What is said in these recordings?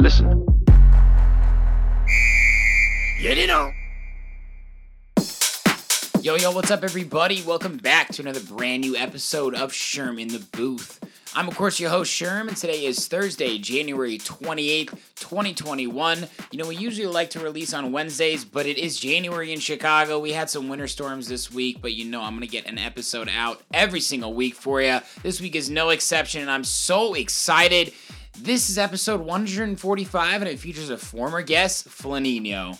Listen. Yo, yo, what's up, everybody? Welcome back to another brand new episode of Sherm in the Booth. I'm, of course, your host, Sherm, and today is Thursday, January 28th, 2021. You know, we usually like to release on Wednesdays, but it is January in Chicago. We had some winter storms this week, but you know, I'm going to get an episode out every single week for you. This week is no exception, and I'm so excited. This is episode 145, and it features a former guest, Flanino.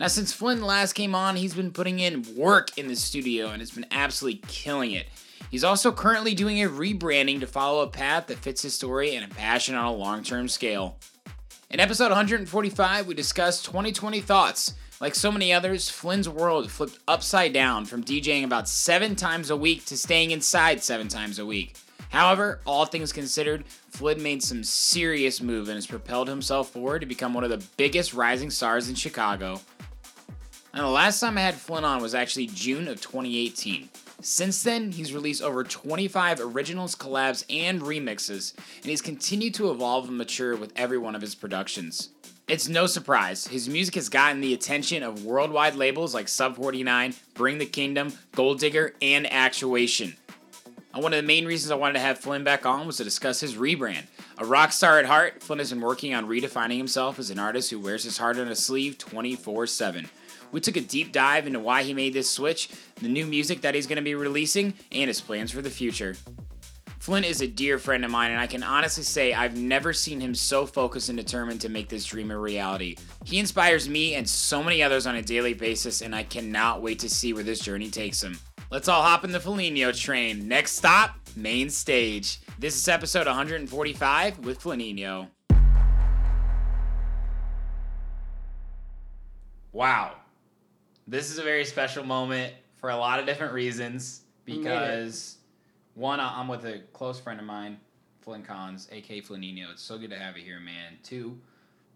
Now, since Flynn last came on, he's been putting in work in the studio and has been absolutely killing it. He's also currently doing a rebranding to follow a path that fits his story and a passion on a long term scale. In episode 145, we discussed 2020 thoughts. Like so many others, Flynn's world flipped upside down from DJing about seven times a week to staying inside seven times a week. However, all things considered, Flynn made some serious move and has propelled himself forward to become one of the biggest rising stars in Chicago. And the last time I had Flynn on was actually June of 2018. Since then, he's released over 25 originals, collabs, and remixes, and he's continued to evolve and mature with every one of his productions. It's no surprise, his music has gotten the attention of worldwide labels like Sub 49, Bring the Kingdom, Gold Digger, and Actuation. And one of the main reasons I wanted to have Flynn back on was to discuss his rebrand. A rock star at heart, Flynn has been working on redefining himself as an artist who wears his heart on his sleeve 24 7. We took a deep dive into why he made this switch, the new music that he's going to be releasing, and his plans for the future. Flynn is a dear friend of mine, and I can honestly say I've never seen him so focused and determined to make this dream a reality. He inspires me and so many others on a daily basis, and I cannot wait to see where this journey takes him. Let's all hop in the Flaninho train. Next stop, main stage. This is episode 145 with Flaninho. Wow. This is a very special moment for a lot of different reasons because one, I'm with a close friend of mine, Flynn Collins, aka Flaninho. It's so good to have you here, man. Two,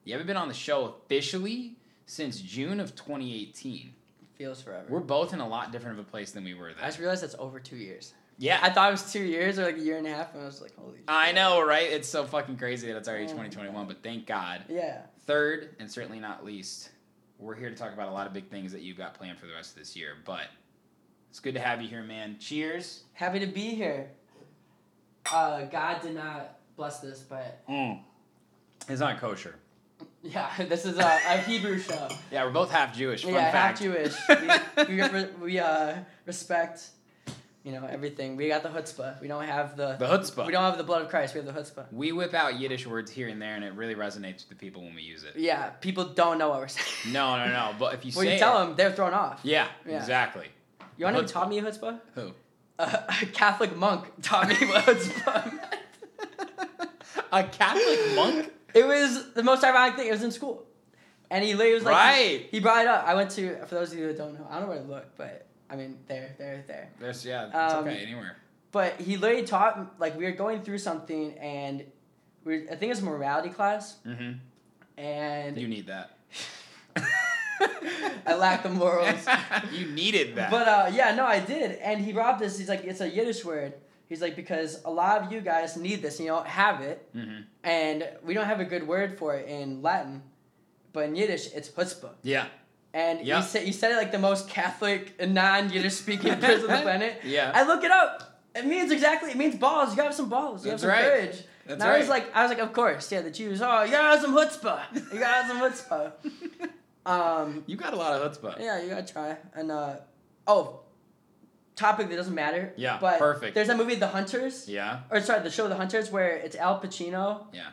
you haven't been on the show officially since June of 2018. Feels forever. We're both in a lot different of a place than we were then. I just realized that's over two years. Yeah, I thought it was two years or like a year and a half, and I was like, holy. shit. I know, right? It's so fucking crazy that it's already Oh. 2021, but thank God. Yeah. Third, and certainly not least, we're here to talk about a lot of big things that you've got planned for the rest of this year. But it's good to have you here, man. Cheers. Happy to be here. Uh, God did not bless this, but It's not kosher. yeah, this is a, a Hebrew show. Yeah, we're both half Jewish. Fun yeah, fact. half Jewish. We we, we uh, respect, you know, everything. We got the chutzpah. We don't have the. The chutzpah. We don't have the blood of Christ. We have the chutzpah. We whip out Yiddish words here and there, and it really resonates with the people when we use it. Yeah, people don't know what we're saying. No, no, no. But if you when say you tell it- them, they're thrown off. yeah, Yeah. exactly. You want to know who taught me chutzpah? Who? A, a Catholic monk taught me what chutzpah. A Catholic monk? It was the most ironic thing. It was in school, and he literally was like, Right. He brought it up. I went to for those of you that don't know. I don't know where to look, but I mean, there, there, there. There's yeah, it's Um, okay anywhere. But he literally taught like we were going through something, and we I think it was a morality class, Mm-hmm. and You need that. I lack the morals. you needed that. But uh, yeah, no, I did. And he brought this. He's like, it's a Yiddish word. He's like, because a lot of you guys need this, and you don't have it, mm-hmm. and we don't have a good word for it in Latin, but in Yiddish, it's chutzpah. Yeah. And Yeah. he said he said it like the most Catholic and non-Yiddish speaking person on the planet. Yeah. I look it up. It means exactly. It means balls. You gotta have some balls. You That's have some right. courage. That's and I was like, I was like, of course, yeah. The Jews. Oh, you gotta have some chutzpah. You gotta have some chutzpah. Um, You got a lot of chutzpah. yeah, you gotta try. And uh, oh, topic that doesn't matter. Yeah, But perfect. There's that movie, The Hunters. Yeah. Or sorry, the show The Hunters, where it's Al Pacino. Yeah.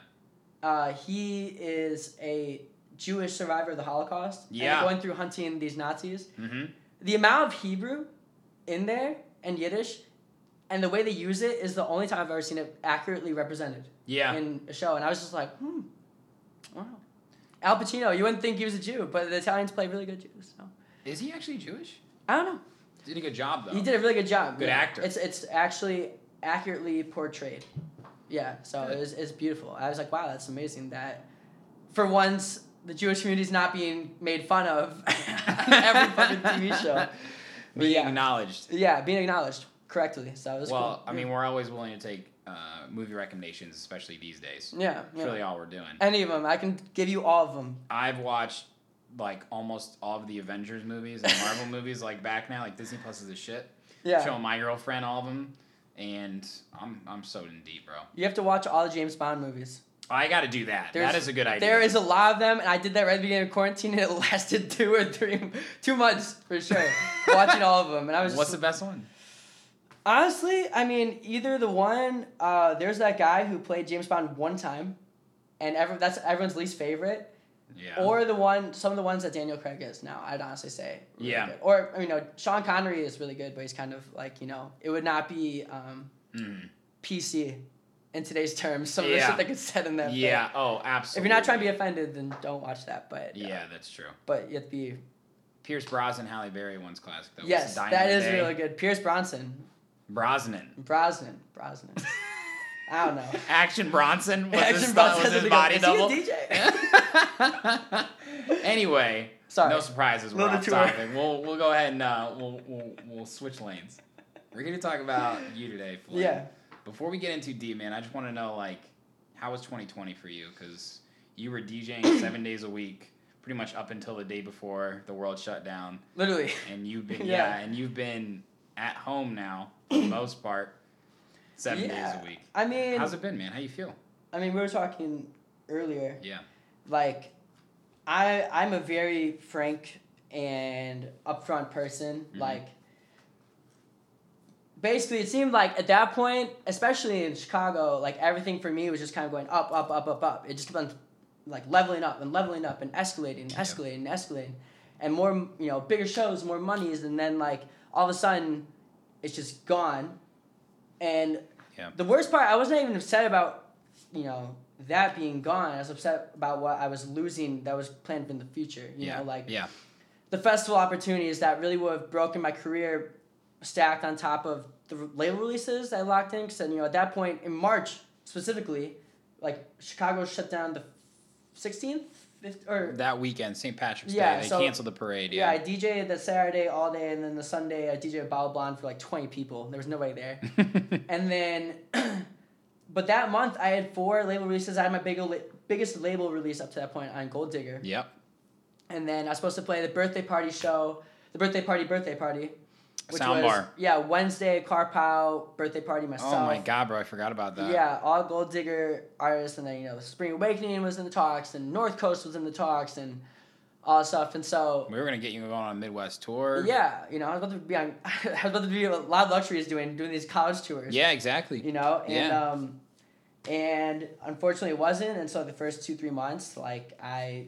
Uh, he is a Jewish survivor of the Holocaust. and Yeah. going through hunting these Nazis. Mm-hmm. The amount of Hebrew in there and Yiddish, and the way they use it is the only time I've ever seen it accurately represented Yeah. in a show. And I was just like, hmm, Wow. Al Pacino, you wouldn't think he was a Jew, but the Italians play really good Jews. So. Is he actually Jewish? I don't know. Did a good job though. He did a really good job. Good yeah. actor. It's it's actually accurately portrayed. Yeah, so Good. it was, it's beautiful. I was like, wow, that's amazing that for once the Jewish community is not being made fun of every fucking TV show. But Being yeah, acknowledged. yeah, being acknowledged correctly. So it was Well, cool. I mean, we're always willing to take uh, movie recommendations, especially these days. yeah, That's yeah. really all we're doing. any of them, I can give you all of them. I've watched like almost all of the Avengers movies and Marvel movies like back now. Like Disney Plus is a shit. Yeah, Showing my girlfriend all of them, and I'm I'm so in deep, bro. you have to watch all the James Bond movies. I got to do that. There's- that is a good idea. There is a lot of them, and I did that right at the beginning of quarantine, and it lasted two or three, two months for sure, watching all of them. And I was What's just, the best one? Honestly, I mean, either the one, uh, there's that guy who played James Bond one time, and every, that's everyone's least favorite, Yeah. or the one, some of the ones that Daniel Craig is now. I'd honestly say, really Yeah. good. Or I mean, no, Sean Connery is really good, but he's kind of like you know, it would not be um, Mm. PC in today's terms. Some of the Yeah. shit that gets said in that. Yeah. Oh, absolutely. If you're not trying to be offended, then don't watch that. But uh, Yeah, that's true. but you have to be. Pierce Brosnan, Halle Berry one's classic though. Yes, the that the is Day? really good. Pierce Bronson, Brosnan. Brosnan, Brosnan. I don't know. Action Bronson was Action his, Bronson was his a body good- is he a double. DJ? anyway, Sorry. no surprises. We're Little off topic. We'll we'll go ahead and uh, we'll, we'll we'll switch lanes. We're gonna talk about you today, Floyd. Yeah. Before we get into D, man, I just want to know like, how was 2020 for you? Because you were DJing seven days a week, pretty much up until the day before the world shut down, Literally. and you've been Yeah. yeah, and you've been at home now for the most part, seven Yeah. days a week. I mean, How's it been, man? How you feel? I mean, we were talking earlier. Yeah. Like, I I'm a very frank and upfront person. Mhm. Like, basically, it seemed like at that point, especially in Chicago, like everything for me was just kind of going up, up, up, up, up. It just kept on like leveling up and leveling up and escalating, and escalating, and escalating, and more you know bigger shows, more monies, and then like all of a sudden, it's just gone. And Yeah. the worst part, I wasn't even upset about you know that being gone. I was upset about what I was losing that was planned in the future. You yeah. know, like yeah. the festival opportunities that really would have broken my career stacked on top of the label releases that I locked in. Because, you know, at that point in March specifically, like Chicago shut down the 16th? Fifth, or That weekend, St. Patrick's Yeah, Day, they so- canceled the parade. yeah, Yeah. I DJed the Saturday all day, and then the Sunday uh, I DJed Bottled Blonde for like 20 people. There was nobody there. and then, but that month I had four label releases. I had my big, biggest label release up to that point on Gold Digger. yep. and then I was supposed to play the birthday party show, the birthday party birthday party, which Sound was bar. yeah Wednesday car pow birthday party myself. Oh my god, bro! I forgot about that. Yeah, all Gold Digger artists, and then you know Spring Awakening was in the talks, and North Coast was in the talks, and all that stuff, and so. We were gonna get you going on a Midwest tour. Yeah, you know, I was about to be on. I was about to be what Loud Luxury is doing, doing these college tours. Yeah, exactly. You know, and Yeah. um, and unfortunately it wasn't, and so the first two three months, like I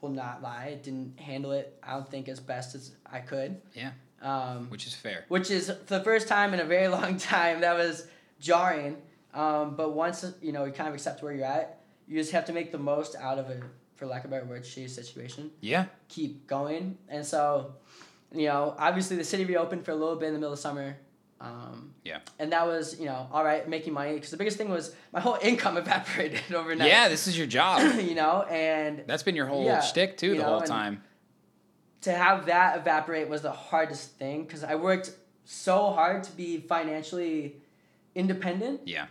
will not lie, I didn't handle it. I don't think as best as I could. Yeah. Um, Which is fair. which is the first time in a very long time that was jarring. Um, but once you know you kind of accept where you're at, you just have to make the most out of it, for lack of a better word, shitty situation. Yeah. Keep going, and so, you know, obviously the city reopened for a little bit in the middle of summer. Um, Yeah. And that was you know all right making money because the biggest thing was my whole income evaporated overnight. Yeah, this is your job. you know, and That's been your whole Yeah, shtick too the know, whole time. To have that evaporate was the hardest thing because I worked so hard to be financially independent. Yeah.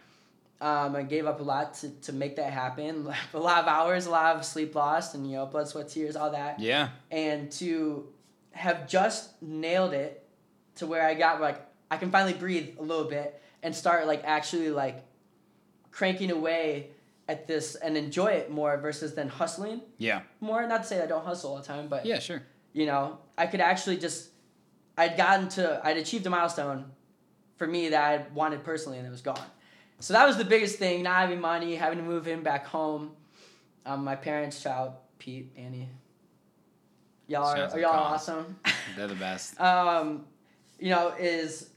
Um, I gave up a lot to, to make that happen. a lot of hours, a lot of sleep lost, and you know, blood, sweat, tears, all that. Yeah. And to have just nailed it to where I got like I can finally breathe a little bit and start like actually like cranking away at this and enjoy it more versus than hustling Yeah. more. Not to say I don't hustle all the time, but Yeah, sure. You know, I could actually just, I'd gotten to, I'd achieved a milestone for me that I wanted personally and it was gone. So that was the biggest thing, not having money, having to move in back home. Um, my parents, child, Pete, Annie. Y'all are, are y'all awesome. They're the best. um, you know, is,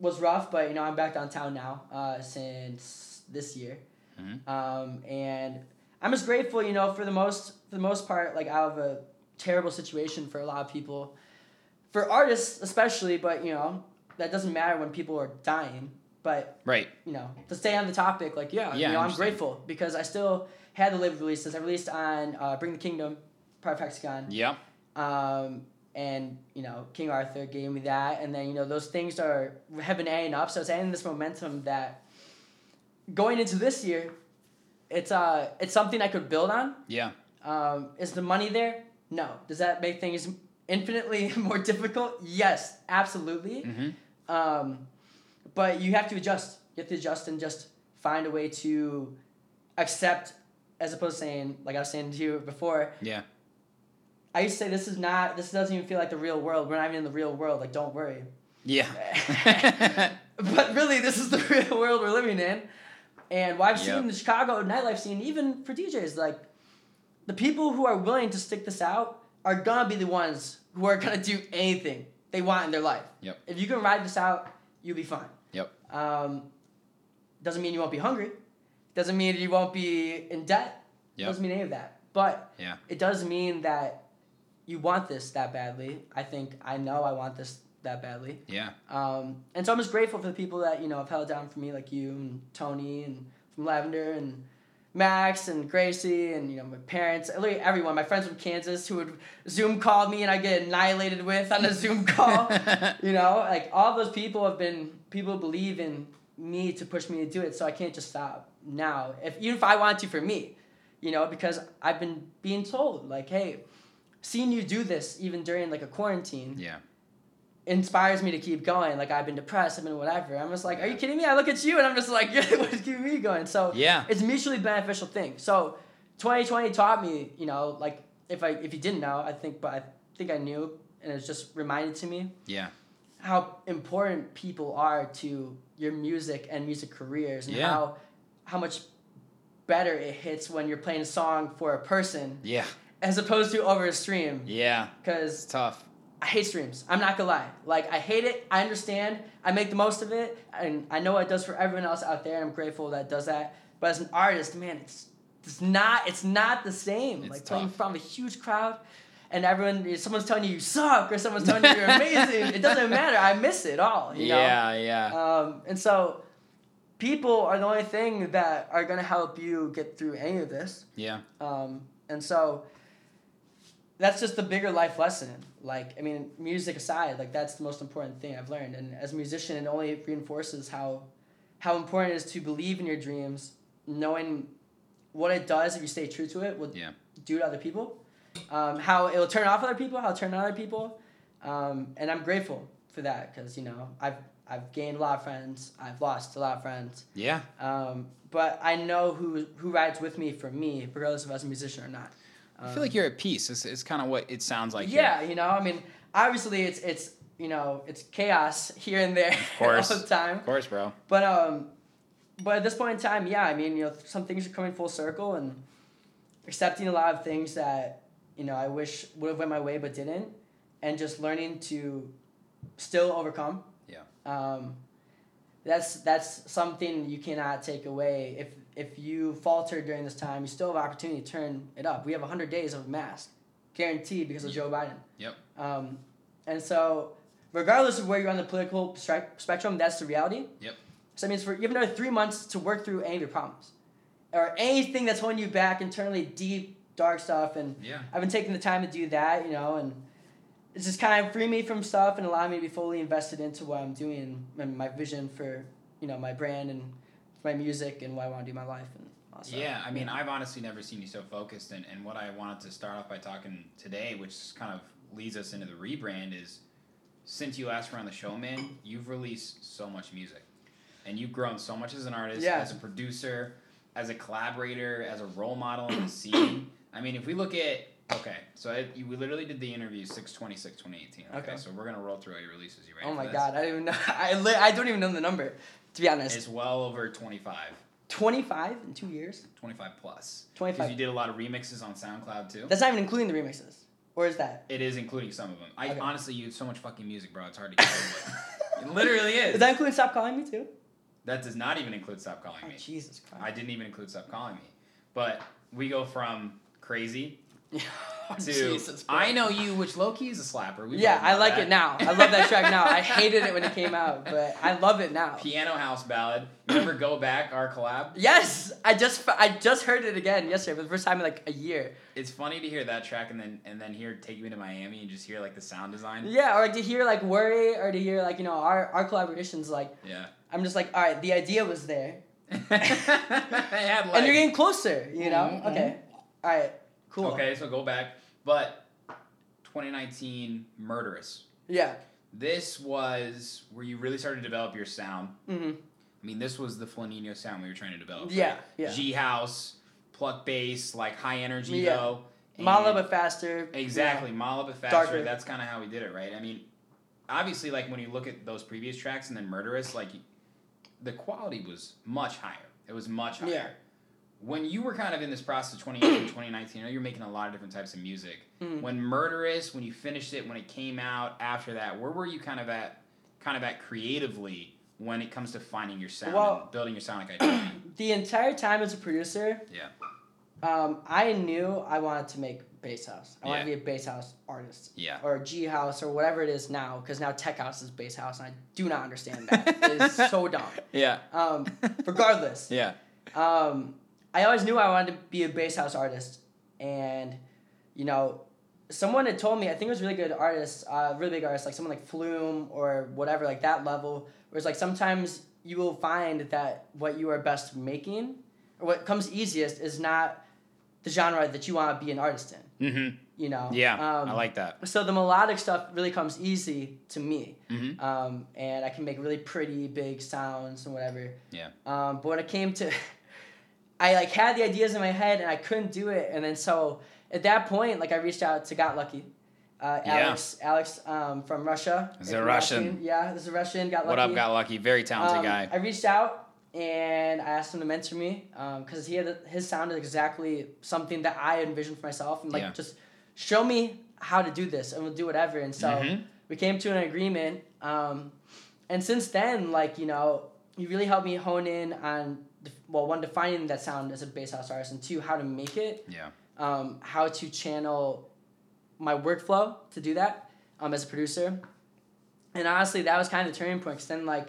was rough, but you know, I'm back downtown now, uh, since this year. Mhm. Um, and I'm just grateful, you know, for the most for the most part, like out of a terrible situation for a lot of people, for artists especially, but you know that doesn't matter when people are dying. But Right. you know, to stay on the topic, like yeah, Yeah, you know, I'm grateful because I still had the live releases. I released on uh, Bring the Kingdom, Part of Hexagon, Yep. um, and you know, King Arthur gave me that, and then you know those things are have been adding up, so it's adding this momentum that going into this year, it's uh, it's something I could build on. Yeah. Um, is the money there? No. Does that make things infinitely more difficult? Yes, absolutely. Mm-hmm. Um, but you have to adjust. You have to adjust and just find a way to accept, as opposed to saying, like I was saying to you before. Yeah. I used to say this is not. This doesn't even feel like the real world. We're not even in the real world. Like, don't worry. Yeah. But really, this is the real world we're living in. And what I've seen Yep. in the Chicago nightlife scene, even for DJs, like the people who are willing to stick this out are gonna be the ones who are gonna do anything they want in their life. Yep. If you can ride this out, you'll be fine. Yep. Um, doesn't mean you won't be hungry. Doesn't mean you won't be in debt. Yep. Doesn't mean any of that. But Yeah. it does mean that you want this that badly. I think I know I want this that badly. Yeah. Um, and so I'm just grateful for the people that you know have held down for me, like you and Tony and from Lavender and Max and Gracie and you know my parents, literally everyone, my friends from Kansas who would Zoom call me and I get annihilated with on a Zoom call. you know, like all those people have been people believe in me to push me to do it, so I can't just stop now. If even if I want to for me, you know, because I've been being told like, hey, seeing you do this even during like a quarantine Yeah. Inspires me to keep going. Like I've been depressed, I've been whatever. I'm just like, are you kidding me? I look at you and I'm just like, you're what's keeping me going. So Yeah. it's a mutually beneficial thing. So 2020 taught me, you know, like if I if you didn't know, I think, but I think I knew, and it's just reminded to me Yeah. how important people are to your music and music careers, and Yeah. how how much better it hits when you're playing a song for a person Yeah. as opposed to over a stream. Yeah. Because tough. I hate streams. I'm not gonna lie. Like I hate it. I understand. I make the most of it, and I know what it does for everyone else out there. I'm grateful that it does that. But as an artist, man, it's it's not it's not the same. It's like playing tough. from a huge crowd, and everyone someone's telling you you suck or someone's telling you you're amazing. it doesn't matter. I miss it all. You know? Yeah. Yeah. Um, and so, people are the only thing that are gonna help you get through any of this. yeah. Um, and so that's just the bigger life lesson. Like, I mean, music aside, like that's the most important thing I've learned. And as a musician, it only reinforces how how important it is to believe in your dreams, knowing what it does if you stay true to it will Yeah. do to other people. Um, how it'll turn off other people, how it'll turn on other people. Um, and I'm grateful for that because, you know, I've I've gained a lot of friends. I've lost a lot of friends. Yeah. Um, but I know who who rides with me for me, regardless of as a musician or not. I feel like you're at peace. It's, it's kind of what it sounds like. yeah, here. you know, I mean, obviously it's it's you know it's chaos here and there of course. all the time. Of course, bro. But um, but at this point in time, yeah, I mean, you know, some things are coming full circle and accepting a lot of things that you know I wish would have went my way but didn't, and just learning to still overcome. Yeah. Um, that's that's something you cannot take away. If if you falter during this time, you still have opportunity to turn it up. We have hundred days of mask, guaranteed because of Joe Biden. Yep. Um, and so, regardless of where you're on the political spectrum, that's the reality. Yep. So that means for you have another three months to work through any of your problems, or anything that's holding you back internally, deep dark stuff. And Yeah. I've been taking the time to do that, you know, and it's just kind of free me from stuff and allow me to be fully invested into what I'm doing and my vision for you know my brand and my music and what I want to do in my life and also. Yeah, I mean, I've honestly never seen you so focused, and, and what I wanted to start off by talking today, which kind of leads us into the rebrand, is since you last were on the show, man, you've released so much music, and you've grown so much as an artist, Yeah. as a producer, as a collaborator, as a role model in the scene. I mean, if we look at okay, so I, you we literally did the interview 626 2018. Okay, Okay. so we're gonna roll through all your releases. You ready? Oh my god, I don't even know. I li- I don't even know the number. To be honest, It's well over 25. twenty five in two years. 25 plus. 25. Because you did a lot of remixes on SoundCloud too. That's not even including the remixes. Or is that? It is including some of them. I Okay. honestly, have so much fucking music, bro. It's hard to keep up. It literally is. Does that include Stop Calling Me too? That does not even include Stop Calling Oh, Me. Jesus Christ. I didn't even include Stop Calling Me. But we go from crazy to Jesus. I know you, which low key is a slapper. We Yeah, I like that. it now. I love that track now. I hated it when it came out, but I love it now. Piano House Ballad. Remember Go Back, our collab? Yes, I just I just heard it again yesterday for the first time in like a year. It's funny to hear that track and then and then hear Take Me to Miami and just hear like the sound design. Yeah, or like to hear like worry, or to hear like you know our our collaborations. Like Yeah. I'm just like, all right, the idea was there, and you're getting closer. You know? Mhm, Okay. All right. Cool. Okay, so go back. But 2019 Murderous. Yeah. This was where you really started to develop your sound. hmm I mean, this was the Flaninho sound we were trying to develop. Yeah, right? yeah. G house, pluck bass, like high energy Yeah. though. Malaa but faster. Exactly, Yeah. Malaa but faster. Darker. That's kind of how we did it, right? I mean, obviously, like when you look at those previous tracks and then Murderous, like the quality was much higher. It was much higher. Yeah. When you were kind of in this process of 2018, 2019, I know you're making a lot of different types of music. Mhm. When Murderous, when you finished it, when it came out after that, where were you kind of at, kind of at creatively when it comes to finding your sound Well- and building your sonic identity? The entire time as a producer, yeah. um, I knew I wanted to make bass house. I wanted Yeah. to be a bass house artist. Yeah. Or G house or whatever it is now, because now tech house is bass house, and I do not understand that. it is so dumb. Yeah. Um, regardless, Yeah. um, I always knew I wanted to be a bass house artist, and you know, someone had told me I think it was really good artists, uh, really big artists like someone like Flume or whatever, like that level. Where it's like sometimes you will find that what you are best making, or what comes easiest, is not the genre that you want to be an artist in. Mm-hmm. You know. Yeah. Um, I like that. so the melodic stuff really comes easy to me, Mm-hmm. um, and I can make really pretty big sounds and whatever. Yeah. Um, but when it came to, I like had the ideas in my head and I couldn't do it, and then so at that point, like I reached out to Got Lucky, uh, Yeah. Alex, Alex um, from Russia. Is a you're Russian. Yeah, this is a Russian. Got lucky. What up, Got Lucky? Very talented Um, guy. I reached out and I asked him to mentor me because he had his sound is exactly something that I envisioned for myself and like Yeah. just show me how to do this and we'll do whatever. And so Mhm. we came to an agreement. Um, and since then, like you know, he really helped me hone in on well, one defining that sound as a bass house artist, and two how to make it, Yeah. um, how to channel my workflow to do that um, as a producer. And honestly, that was kind of the turning point. Cause then, like,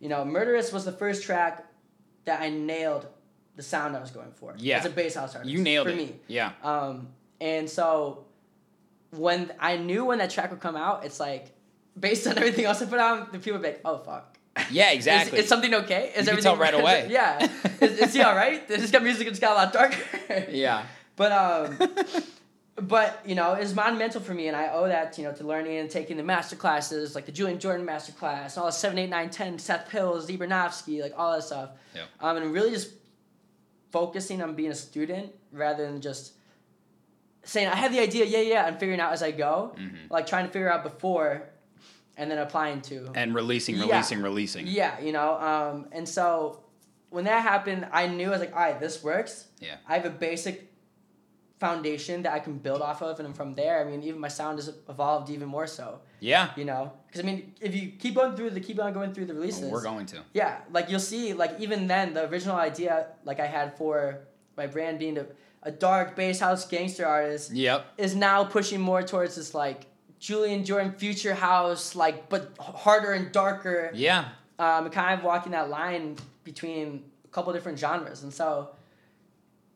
you know, "Murderous" was the first track that I nailed the sound I was going for. Yeah. as a bass house artist. You nailed it. for it. me. Yeah. Um, and so when I knew when that track would come out, it's like based on everything else I put out, the people would be like, "Oh fuck." Yeah, exactly. is something okay? Is You can everything tell right away. yeah. Is, is he all right? This got music. It's got a lot darker. yeah. But um, but you know, it's monumental for me, and I owe that you know to learning and taking the master classes, like the Julian Jordan master class, all the seven, eight, nine, ten, Seth Hills, Ibranovski, like all that stuff. Yep. Um, and really just focusing on being a student rather than just saying I have the idea, yeah, yeah, and figuring out as I go, Mhm. like trying to figure out before, and then applying to. And releasing, Yeah. releasing, releasing. Yeah, you know, um, and so when that happened, I knew I was like, all right, this works. Yeah. I have a basic foundation that I can build off of, and from there, I mean, even my sound has evolved even more so. Yeah. You know, because I mean, if you keep going through the keep on going through the releases, We're going to. yeah, like you'll see, like even then, the original idea like I had for my brand being a, a dark bass house gangster artist Yep. is now pushing more towards this like Julian Jordan future house, like but harder and darker Yeah. um, kind of walking that line between a couple different genres. And so,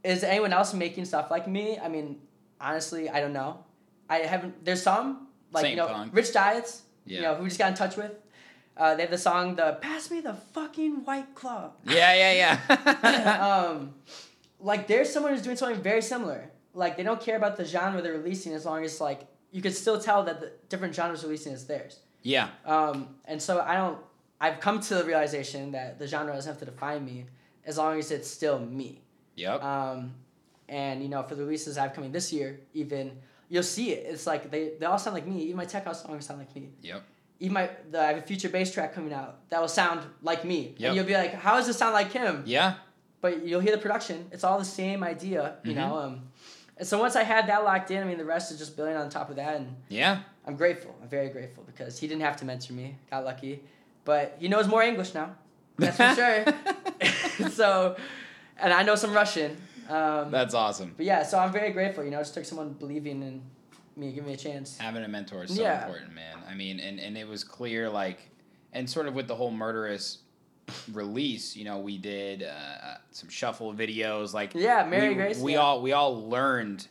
is anyone else making stuff like me? I mean, honestly, I don't know. I haven't. There's some like Saint you know, Punk. Rich Diets. Yeah. You know, who we just got in touch with. Uh, they have the song "The Pass Me the Fucking White Claw." Yeah, yeah, yeah. um, like there's someone who's doing something very similar. Like they don't care about the genre they're releasing as long as like you can still tell that the different genres releasing is theirs. yeah. Um, and so I don't. I've come to the realization that the genre doesn't have to define me, as long as it's still me. Yep. Um, and you know, for the releases I have coming this year, even you'll see it. It's like they, they all sound like me. Even my tech house songs sound like me. Yep. Even my the, I have a future bass track coming out that will sound like me. Yep. And you'll be like, how does it sound like him? Yeah. But you'll hear the production. It's all the same idea. You Mhm. know. Um, and so once I had that locked in, I mean, the rest is just building on top of that and. Yeah. I'm grateful. I'm very grateful because he didn't have to mentor me. Got lucky, but he knows more English now. That's for sure. so, and I know some Russian. Um, That's awesome. but yeah, so I'm very grateful. You know, it just took someone believing in me, giving me a chance. Having a mentor is so Yeah. important, man. I mean, and, and it was clear, like, and sort of with the whole murderous release, you know, we did uh, some shuffle videos, like Yeah, Mary we, Grace, We yeah. all we all learned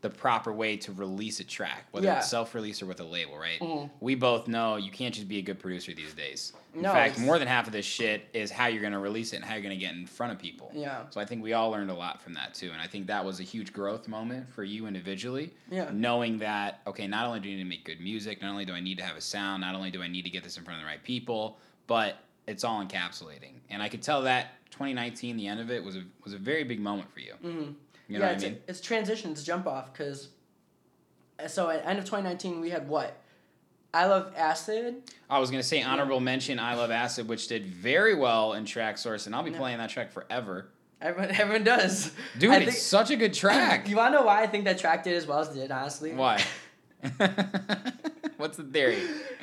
the proper way to release a track, whether Yeah. it's self-release or with a label, right? Mhm. We both know you can't just be a good producer these days. In No, fact, more than half of this shit is how you're going to release it and how you're going to get in front of people. Yeah. So I think we all learned a lot from that too, and I think that was a huge growth moment for you individually. Yeah. Knowing that okay, not only do you need to make good music, not only do I need to have a sound, not only do I need to get this in front of the right people, but it's all encapsulating, and I could tell that 2019, the end of it was a was a very big moment for you. hmm You know yeah, what I it's, mean? it's transition, it's jump off because. So at end of 2019, we had what? I love acid. I was gonna say honorable mention, I Love Acid, which did very well in Traxsource, and I'll be Yeah. playing that track forever. Everyone, everyone does. Dude, I it's think- such a good track. You want to know why I think that track did as well as it did? Honestly, Why? What's the theory?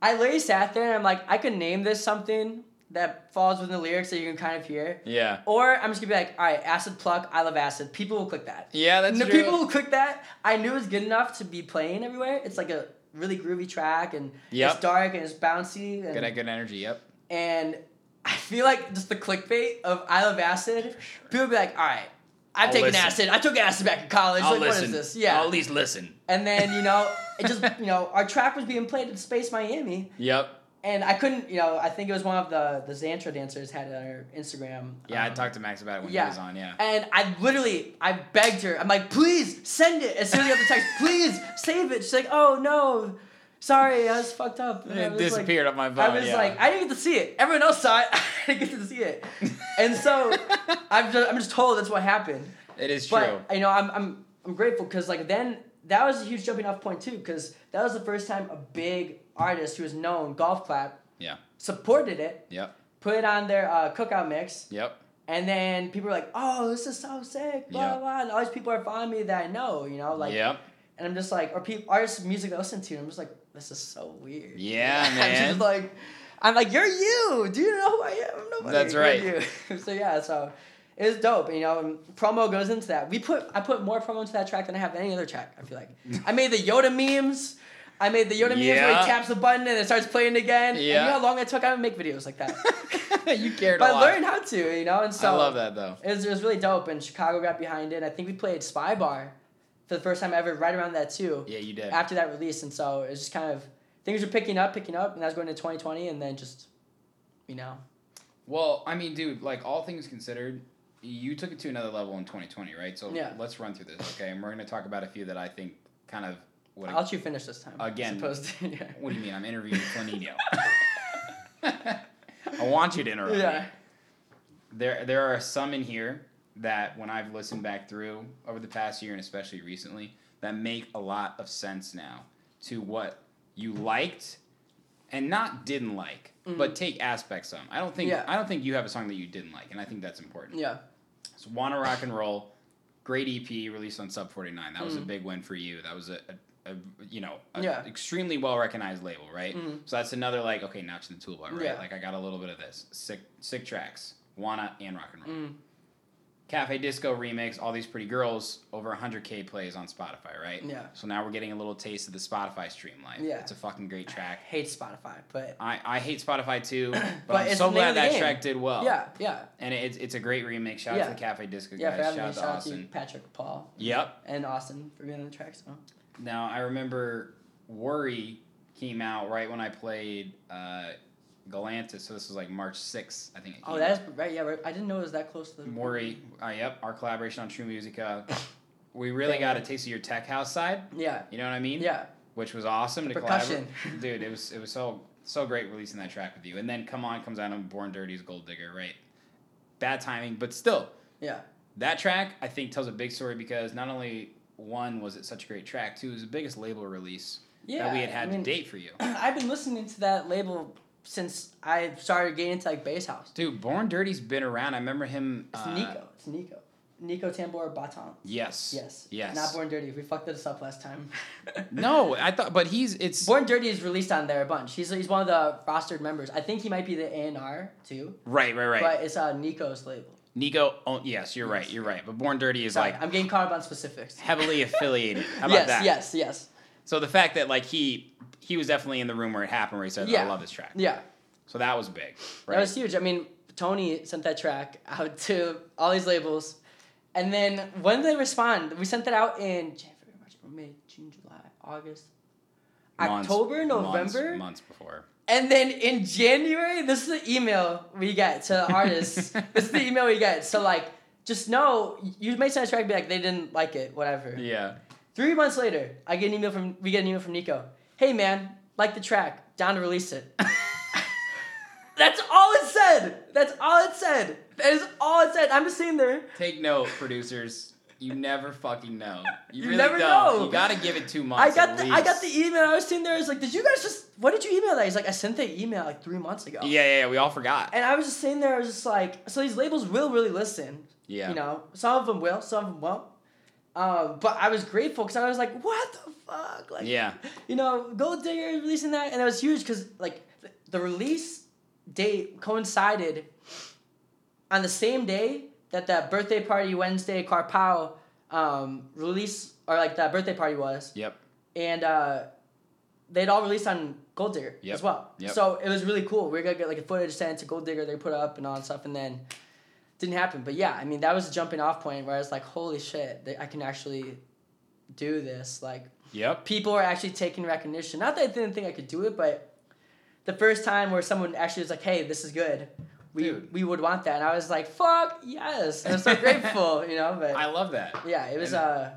I literally sat there and I'm like, I could name this something that falls within the lyrics that you can kind of hear. Yeah. Or I'm just gonna be like, all right, acid pluck, I love acid. People will click that. Yeah, that's the true. people who click that, I knew it was good enough to be playing everywhere. It's like a really groovy track and Yep. it's dark and it's bouncy and, Good, good energy. Yep. and I feel like just the clickbait of I love acid. Sure. People will be like, all right, I've I'll taken listen. acid. I took acid back in college. I'll like, listen. what is this? Yeah. I'll at least listen. and then you know, it just you know, our track was being played at Space Miami. Yep. And I couldn't, you know, I think it was one of the the Xantra dancers had it on her Instagram. Yeah, I um, talked to Max about it when yeah. he was on. Yeah. And I literally, I begged her. I'm like, please send it. As soon as I got the text, please save it. She's like, oh no, sorry, I was fucked up. And It was like- disappeared off my phone. I was yeah. like, I didn't get to see it. Everyone else saw it. I didn't get to see it. And so I'm just, I'm just told that's what happened. it is true. But you know, I'm I'm I'm grateful because like then that was a huge jumping off point too because that was the first time a big artist who was known, Golf Clap, yeah. supported it, Yep. put it on their uh, cookout mix, Yep. and then people were like, "Oh, this is so sick!" Blah Yeah. blah. blah. And all these people are following me that I know, you know, like, yep. and I'm just like, or people artists music I listen to, and I'm just like, this is so weird. Yeah, man. I'm just like, I'm like, you're you. Do you know who I am? I'm nobody. That's right. you." so yeah, so it's dope. You know, and promo goes into that. We put I put more promo into that track than I have any other track. I feel like I made the Yoda memes. I made the Yoda memes where he taps the button and it starts playing again. And you Yeah. know how long it took? I would make videos like that. you cared but a I lot. learned how to, you know, and so I love that though. it was, it was really dope, and Chicago got behind it. I think we played Spy Bar for the first time ever, right around that too. Yeah, you did. After that release, and so it's just kind of things were picking up, picking up, and that was going to twenty twenty, and then just, you know, Well, I mean, dude, like all things considered, you took it to another level in 2020, right? So Yeah. let's run through this, okay? And we're gonna talk about a few that I think kind of what. I'll let you finish this time. Again. to, yeah. what do you mean? I'm interviewing Flanino. I want you to interrupt me. yeah, There, there are some in here that when I've listened back through over the past year and especially recently, that make a lot of sense now to what you liked and not didn't like, but take aspects of. I don't think Mm-hmm. Yeah. I don't think you have a song that you didn't like, and I think that's important. yeah, So Wanna Rock and Roll, great EP released on Sub 49. That was a Mhm. big win for you. That was a, a, a you know, a Yeah. extremely well recognized label, right? Mhm. So that's another like, okay, notch in the toolbar, right? Yeah. Like I got a little bit of this. Sick sick tracks. Wanna and rock and roll. mm, Cafe Disco remix, all these pretty girls, over 100k plays on Spotify, right? Yeah. So now we're getting a little taste of the Spotify streamline. Yeah. It's a fucking great I track. hate Spotify, but I, I hate Spotify too, but, But I'm so glad that game. track did well. yeah, yeah, And it's it's a great remix. Shout out to the Cafe Disco yeah. Guys. Shout out to shout out to Patrick, Paul, Yep. and Austin for being on the track. So Now I remember Worry came out right when I played uh, Galantis, so this was like March 6th, I think. It oh, that's right. Yeah, right. I didn't know it was that close to the out. Uh, yep, our collaboration on True Musica. We really got a taste of your tech house side. Yeah, You know what I mean? yeah, Which was awesome to Percussion. collaborate. Dude, it was it was so so great releasing that track with you. And then Come On comes out on Born Dirty's Gold Digger, right? Bad timing, but still, yeah. that track I think tells a big story because not only one was it such a great track, two it was the biggest label release Yeah, that we had had I mean, to date for you. I've been listening to that label since I started getting into like bass house. Dude, Born Dirty's been around. I remember him. It's uh, Nico. It's Nico. Nico Tambor Baton. Yes. Yes. Yes. Not Born Dirty. We fucked this up last time. No, I thought, but he's it's Born Dirty is released on there a bunch. He's he's one of the rostered members. I think he might be the A and R too. right, right, right. But it's uh Nico's label. Nico. Oh, yes, you're right. You're right. But Born Dirty is Sorry, like I'm getting caught up on specifics. heavily affiliated. How about yes, that? yes, yes. So the fact that like he he was definitely in the room where it happened, where he said, "I love this track." Yeah. So that was big. Right. That was huge. I mean, Tony sent that track out to all these labels. And then when did they respond? We sent that out in January, March, May, June, July, August, Months- October, November. months before. And then in January, this is the email we get to the artists. this is the email we get. So like, just know you may send a track, be like they didn't like it, whatever. Yeah. Three months later, I get an email from we get an email from Nico. Hey man, like the track, down to release it. That's all it said. That's all it said. That is all it said. I'm just sitting there. Take note, producers. You never fucking know. You, You really never don't. know. You gotta give it two months. I got the I got the email. I was sitting there. I was like, did you guys just? What did you email that? He's like, I sent the email like three months ago. Yeah, yeah, yeah. We all forgot. And I was just sitting there. I was just like, so these labels will really listen. Yeah. You know, some of them will, some of them won't. Um, but I was grateful because I was like, what the fuck? Like, Yeah. you know, Gold Digger releasing that, and it was huge because like th- the release date coincided on the same day that that birthday party Wednesday Carpow um, release or like that birthday party was, Yep. and uh, they'd all released on Gold Digger Yep. as well. Yep. So it was really cool. We are gonna get like a footage sent to Gold Digger, they put up and all that stuff, and then didn't happen. But yeah, I mean that was a jumping off point where I was like, holy shit, I can actually do this. Like Yep. people are actually taking recognition. Not that I didn't think I could do it, but the first time where someone actually was like, "Hey, this is good," we Dude. we would want that, and I was like, "Fuck yes!" And I'm so grateful, you know. But I love that. yeah, it was And uh,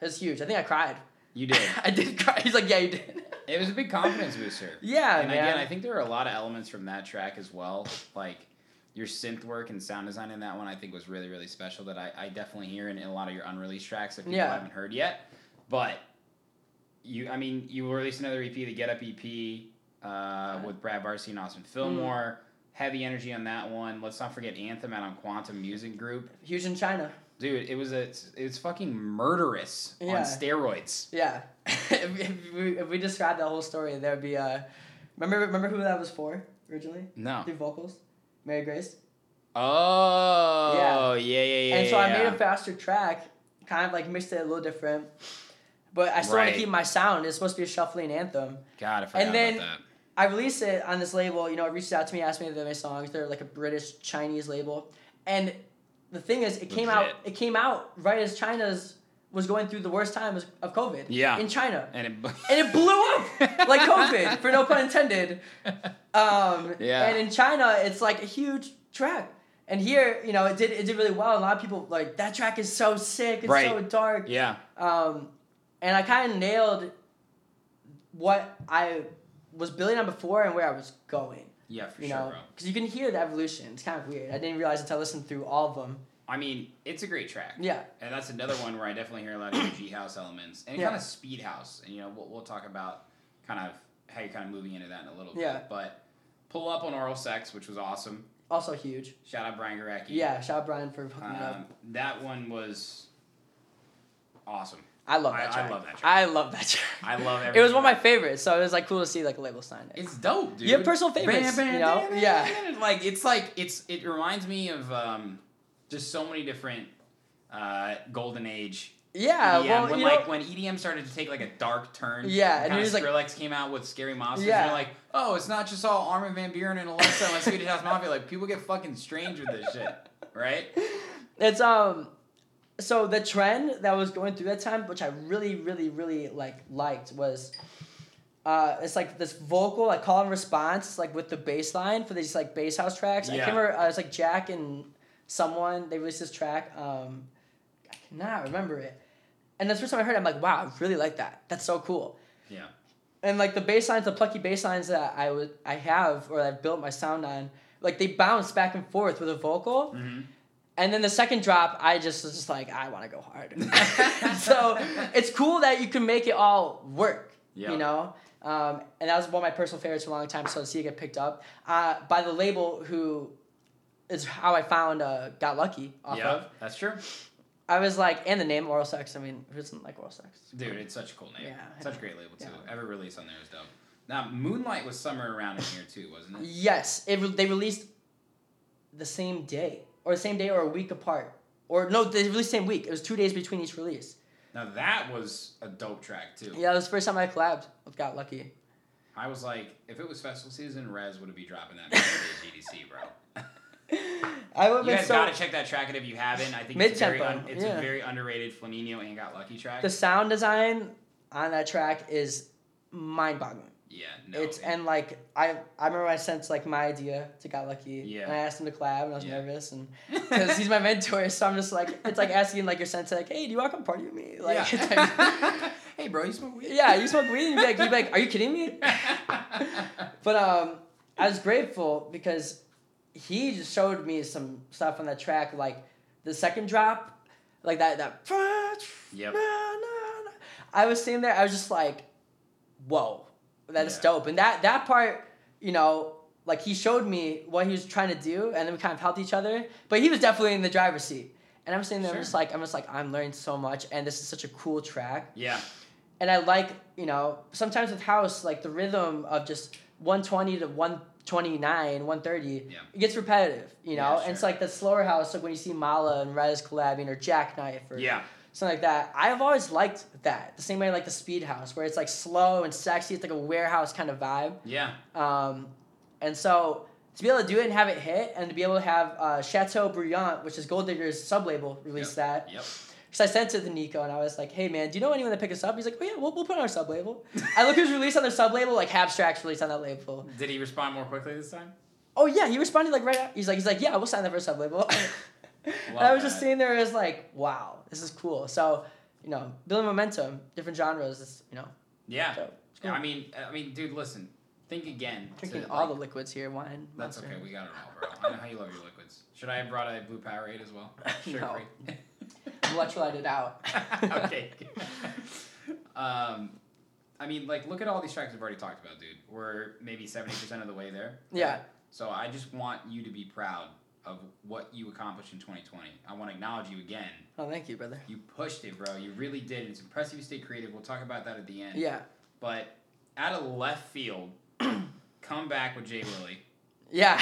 it was huge. I think I cried. You did. I did cry. He's like, "Yeah, you did." It was a big confidence booster. yeah, and man. again, I think there are a lot of elements from that track as well. Like your synth work and sound design in that one, I think was really, really special. That I, I definitely hear in, in a lot of your unreleased tracks that people Yeah. haven't heard yet. But you, I mean, you released another EP, the Get Up EP, uh, with Brad Varsity and Austin Fillmore. Mm. Heavy energy on that one. Let's not forget Anthem out on Quantum Music Group. huge in China. Dude, it was a it's fucking murderous on steroids. Yeah, if, if, we, if we described that whole story, there'd be uh, remember remember who that was for originally? No. The vocals, Mary Grace. Oh, yeah, yeah, yeah. yeah. and so I made a faster track, kind of like mixed it a little different. But I still want to keep my sound. It's supposed to be a shuffling anthem. God, I forgot And then- about that. I released it on this label. You know, it reached out to me, asked me if they made songs. They're like a British Chinese label, and the thing is, it came out. It came out right as China's was going through the worst times of COVID. Yeah. In China, And it, and it blew up like COVID, for no pun intended. Um, Yeah. And in China, it's like a huge track. And here, you know, it did it did really well. A lot of people like that track is so sick. It's Right. so dark. yeah, Um, and I kind of nailed what I was building on before and where I was going. yeah, for You sure, know, bro. because you can hear the evolution. It's kind of weird. I didn't realize until I listened through all of them. I mean, it's a great track. Yeah. And that's another one where I definitely hear a lot of G house elements and Yeah. kind of speed house. And you know, we'll, we'll talk about kind of how you're kind of moving into that in a little Yeah. bit. But pull up on oral sex, which was awesome. Also huge. Shout out Brian Garecki. Yeah. Shout out Brian for hooking it up. Um, that one was awesome. I love that I track. love that track. I love that track. I love It was one of my favorites, so it was like cool to see like a label sign it. It's dope, dude. You have personal favorites, you know? Yeah. Like it's like it's it reminds me of um, just so many different uh, golden age. yeah, EDM. well, when like know, when EDM started to take like a dark turn. Yeah, and and he was like- Skrillex came out with Scary Monsters. Yeah. and you're like, oh, it's not just all Armin van Buuren and Alesso and Swedish House Mafia. Like people get fucking strange with this shit, right? it's um, so the trend that was going through that time, which I really, really, really like liked was. Uh, it's like this vocal, like call and response, like with the bass line for these like bass house tracks. I Yeah. can't remember. Uh, it's like Jack and someone they released this track. Um, I cannot remember it. And that's the first time I heard it. I'm like, wow, I really like that. That's so cool. Yeah. and like the bass lines, the plucky bass lines that I would I have or I've built my sound on, like they bounce back and forth with a vocal. Mhm. And then the second drop, I just was just like, I want to go hard. so it's cool that you can make it all work. Yeah. You know, um, and that was one of my personal favorites for a long time. So to see it get picked up uh, by the label, who is how I found uh, Got Lucky off Yeah, of. that's true. I was like, and the name Oral Sex. I mean, who doesn't like Oral Sex? Dude, it's such a cool name. Yeah. Such a great label too. Yeah. Every release on there is dope. Now, Moonlight was somewhere around in here too, wasn't it? Yes, it re- they released the same day. or the same day or a week apart. Or no, they released the same week. It was two days between each release. Now that was a dope track too. Yeah, it was the first time I collabed with Got Lucky. I was like, if it was festival season, Rezz would have be dropping that at GDC, bro. I would have You guys so. gotta check that track, and if you haven't, I think it's a very un- it's yeah. a very underrated Flaninho and Got Lucky track. The sound design on that track is mind-boggling. yeah, no. it's and like I I remember I sent like my idea to Got Lucky. Yeah. And I asked him to collab, and I was Yeah. nervous, and because he's my mentor, so I'm just like it's like asking like your sensei like, hey, do you want to come party with me? Like, like- yeah. hey, bro, you smoke weed? yeah, you smoke weed, and you'd be like, you'd be like, are you kidding me? But um, I was grateful because he just showed me some stuff on that track, like the second drop, like that that. Yep. I was sitting there, I was just like, whoa, that is Yeah. dope, and that that part, you know. Like he showed me what he was trying to do, and then we kind of helped each other. But he was definitely in the driver's seat, and I'm sitting there, I'm just like, I'm just like, I'm learning so much, and this is such a cool track yeah, and I like you know sometimes with house like the rhythm of just one twenty to one twenty nine one thirty Yeah. it gets repetitive you know Yeah, and it's sure. like the slower house like when you see Malaa and Rezz collabing or Jackknife or yeah, something like that I've always liked that the same way I like the speed house where it's like slow and sexy it's like a warehouse kind of vibe yeah. um, and so to be able to do it and have it hit and to be able to have uh, Chateau Brillant which is Gold Digger's sub label release Yep. that Yep. So I sent it to Nico and I was like, hey man, do you know anyone that pick us up? He's like, oh yeah, we'll, we'll put on our sub label. I look who's released on their sub label, like Abstract's released on that label. Did he respond more quickly this time? Oh yeah, he responded like right out. He's like, he's like, yeah, we'll sign that for a sub label. and I was just that. sitting there as like, wow, this is cool. So, you know, building momentum, different genres, is, you know, Yeah. dope. It's Yeah. I mean, I mean, dude, listen. Think again. to, Drinking all the liquids here, wine. That's Monster. okay. We got it all, bro. I know how you love your liquids. Should I have brought a blue Powerade as well? Sugar No. free. Electrolyted out. okay. um, I mean, like, look at all these tracks we've already talked about, dude. We're maybe seventy percent of the way there. Yeah. So I just want you to be proud of what you accomplished in 2020. I want to acknowledge you again. Oh, thank you, brother. You pushed it, bro. You really did. It's impressive you stayed creative. We'll talk about that at the end. Yeah. But out of left field, come back with Jay Willie. Yeah.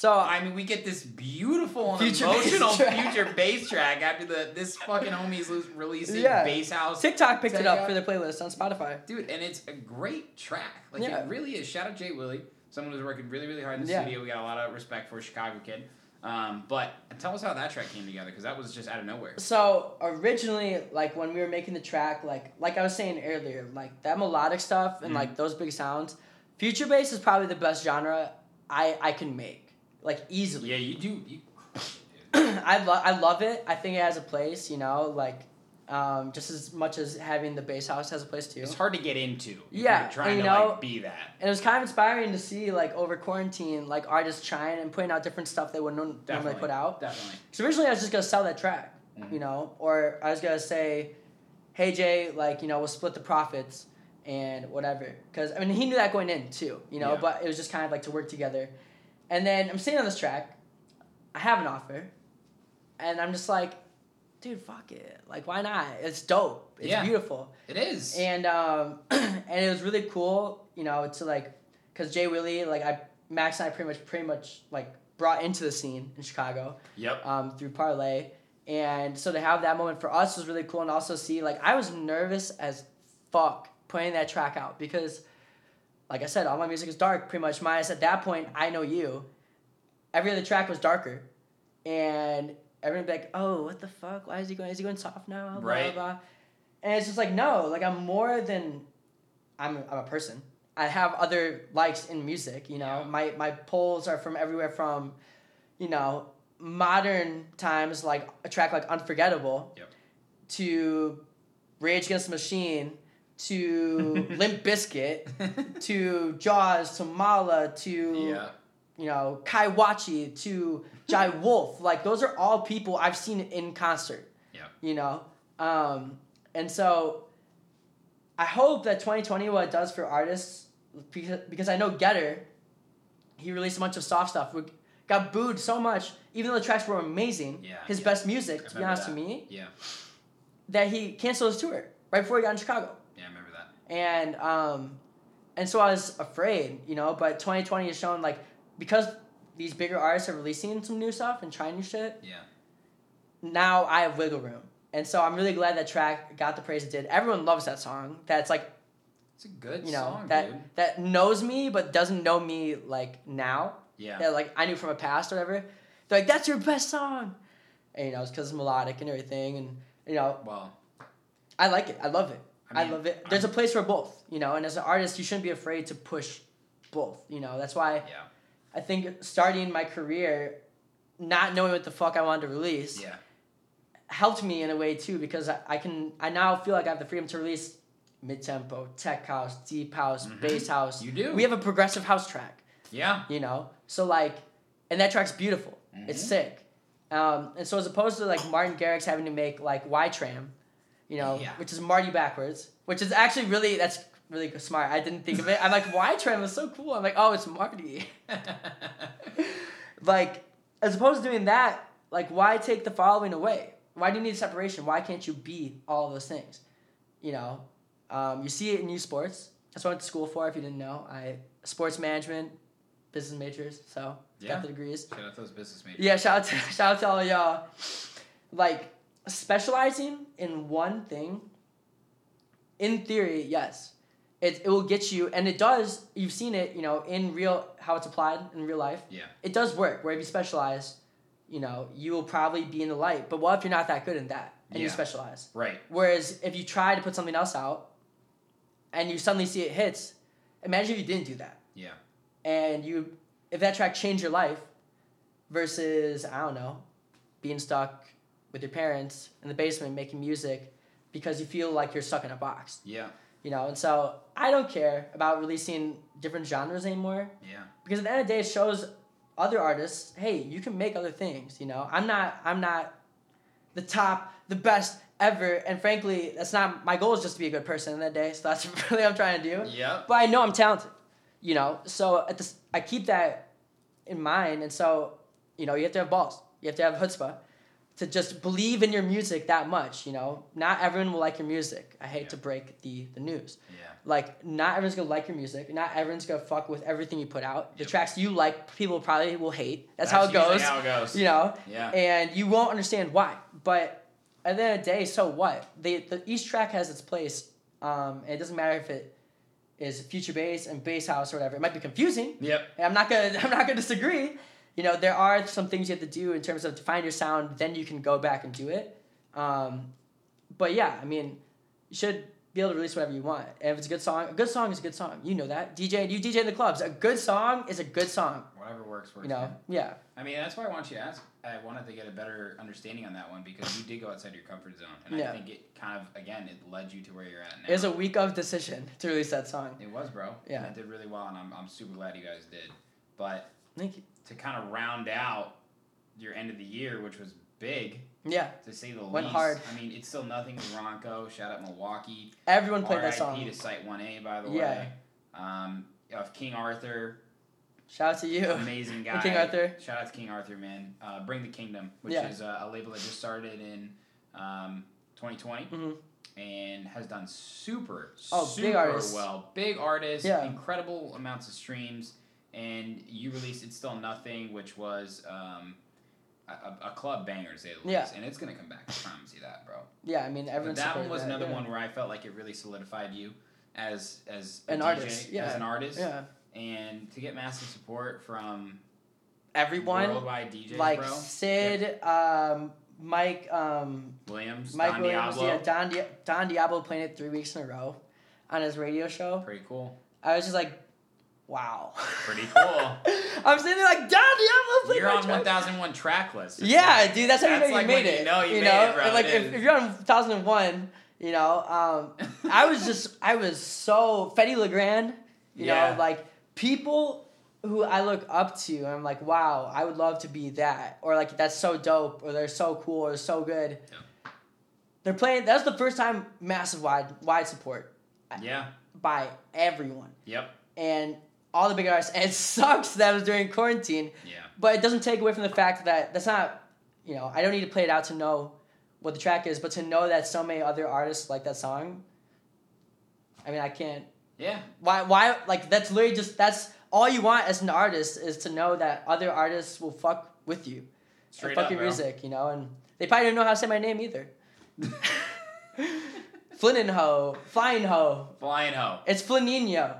So I mean, we get this beautiful and Future emotional future bass track after the this fucking homies releasing Yeah. Bass House. TikTok picked it up for their playlist on Spotify. Dude, and it's a great track. Like Yeah. it really is. Shout out Jay Willie, someone who's working really, really hard in the Yeah. studio. We got a lot of respect for a Chicago kid. Um, but tell us how that track came together because that was just out of nowhere. So originally, like when we were making the track, like like I was saying earlier, like that melodic stuff and Mhm. like those big sounds, future bass is probably the best genre I I can make, like easily. Yeah, you do. You. I love I love it. I think it has a place, you know, like um, just as much as having the bass house has a place too. It's hard to get into. Yeah, you're trying to you know- like be that. And it was kind of inspiring to see like over quarantine, like artists trying and putting out different stuff they would not normally put out. Definitely. So originally I was just gonna sell that track, Mhm. you know, or I was gonna say, "Hey Jay, like you know, we'll split the profits and whatever." Because I mean, he knew that going in too, you know. Yeah. But it was just kind of like to work together. And then I'm sitting on this track, I have an offer, and I'm just like, "Dude, fuck it! Like, why not? It's dope. It's Yeah. beautiful." It is. And um, and it was really cool, you know, to like, cause Jay Willie, like I, Max and I pretty much pretty much like brought into the scene in Chicago yep. um, through parlay and so to have that moment for us was really cool and also see like i was nervous as fuck putting that track out because like i said all my music is dark pretty much minus at that point i know you every other track was darker and everyone be like oh what the fuck why is he going is he going soft now blah, Right. blah, blah. and it's just like no like i'm more than i'm, I'm a person i have other likes in music you know Yeah. my my polls are from everywhere from you know modern times like a track like unforgettable Yep. to rage against the machine to Limp Bizkit to jaws to Malaa to yeah. you know kai wachi to jai wolf like those are all people i've seen in concert Yeah. you know um, and so i hope that 2020 what it does for artists because, because i know getter he released a bunch of soft stuff we got booed so much even though the tracks were amazing Yeah, his yeah. best music to be honest that. to me Yeah. that he canceled his tour right before he got in chicago Yeah, I remember that. And um, and so I was afraid, you know. But 2020 has shown like because these bigger artists are releasing some new stuff and trying new shit, Yeah. now I have wiggle room. And so I'm really glad that track got the praise it did. Everyone loves that song. That's like It's a good you know song, that dude. that knows me but doesn't know me like now. Yeah. that like I knew from a past or whatever. They're like, "That's your best song," and you know it's because it's melodic and everything, and you know Well, I like it. I love it. I I, love it. There's a place for both, you know. And as an artist, you shouldn't be afraid to push both. You know, that's why yeah. I think starting my career, not knowing what the fuck I wanted to release, Yeah. helped me in a way too because I, I can I now feel like I have the freedom to release mid tempo, tech house, deep house, bass house. Mm-hmm. You do. We have a progressive house track Yeah. you know so like and that track's beautiful it's sick um, and so as opposed to like martin garrix having to make like Ytram you know Yeah. which is marty backwards which is actually really that's really smart. I didn't think of it. I'm like Ytram is so cool. I'm like oh it's marty. Like as opposed to doing that like why take the following away? Why do you need separation? Why can't you be all those things? You know um, you see it in youth sports. That's what i went to school for if you didn't know. I sports management business majors so Yeah. got the degrees. Shout out those business majors. yeah shout out to, shout out to all y'all. Like specializing in one thing in theory yes it, it will get you and it does you've seen it you know in real how it's applied in real life Yeah. it does work where if you specialize you know you will probably be in the light but what if you're not that good in that and you specialize Right. whereas if you try to put something else out and you suddenly see it hits imagine if you didn't do that Yeah. and you if that track changed your life versus i don't know being stuck with your parents in the basement making music because you feel like you're stuck in a box Yeah. you know and so i don't care about releasing different genres anymore Yeah. because at the end of the day it shows other artists hey you can make other things you know i'm not i'm not the top the best ever and frankly that's not my goal is just to be a good person in that day so that's really what i'm trying to do Yeah. but I know I'm talented, you know. So at this, I keep that in mind, and so you know, you have to have balls. You have to have chutzpah to just believe in your music that much. You know, not everyone will like your music. I hate to break the the news. Yeah. Like, not everyone's gonna like your music. Not everyone's gonna fuck with everything you put out. The Yep. tracks you like, people probably will hate. That's, how it goes. How it goes. You know, Yeah. and you won't understand why. But at the end of the day, so what? They, the, each track has its place. Um, and it doesn't matter if it is future bass and bass house or whatever. It might be confusing. Yep. And I'm not gonna I'm not gonna disagree. You know, there are some things you have to do in terms of to find your sound. Then you can go back and do it. Um, but yeah, I mean, you should be able to release whatever you want. And if it's a good song, a good song is a good song. You know that. DJ, you DJ in the clubs. A good song is a good song. Whatever works works. You know, man. yeah. I mean, that's why I want you to ask. I wanted to get a better understanding on that one because you did go outside your comfort zone, and Yeah. I think it kind of again it led you to where you're at now. It was a week of decision to release that song. It was, bro. Yeah. And it did really well, and I'm, I'm super glad you guys did. But Thank you. To kind of round out your end of the year, which was big Yeah. to say the Went least. hard. I mean, it's still nothing with Ronco. Shout out Milwaukee. Everyone played that song. R.I.P. to Site One A, by the Yeah. way. Um, of King Arthur, Shout out to you. amazing guy. King Arthur. Shout out to King Arthur, man. Uh, Bring the Kingdom, which Yeah. is uh, a label that just started in um, 2020 Mhm. and has done super, Oh, big super artist. well. Big artist, Yeah. incredible amounts of streams. And you released It's Still Nothing, which was um, a, a- club banger, to say the Yeah. And it's going to come back. I promise you that, bro. Yeah, I mean everyone. that one was that, another yeah. one where I felt like it really solidified you as as An DJ, artist, yeah. as an artist, Yeah. and to get massive support from Everyone worldwide DJs, like bro. Sid, um, Mike, um, Williams, Mike Don Williams, Diablo, yeah, Don, Di- Don Diablo playing it three weeks in a row on his radio show. pretty cool, I was just like, wow. pretty cool. I'm sitting there like Diablo playing You're on track." 1001 track list. Yeah, like- dude, that's how you know that's you like made when it. You know you, made know, it, bro. And, like if, if you're on 1001, you know, um, I was just I was so Fetty Legrand, you Yeah. know, like people who I look up to, and I'm like, wow, I would love to be that, or like that's so dope, or they're so cool, or so good. They're playing. That's the first time massive wide wide support yeah, by everyone yep, and all the big artists. And it sucks that it was during quarantine, yeah, but it doesn't take away from the fact that that's not, you know, I don't need to play it out to know what the track is, but to know that so many other artists like that song. I mean, I can't. yeah. Why? Why? Like that's literally just that's all you want as an artist is to know that other artists will fuck with you Straight and fuck up, your bro. music, you know, and they probably don't know how to say my name either. Flinnin ho, flying ho. Flying ho. It's Flaninho.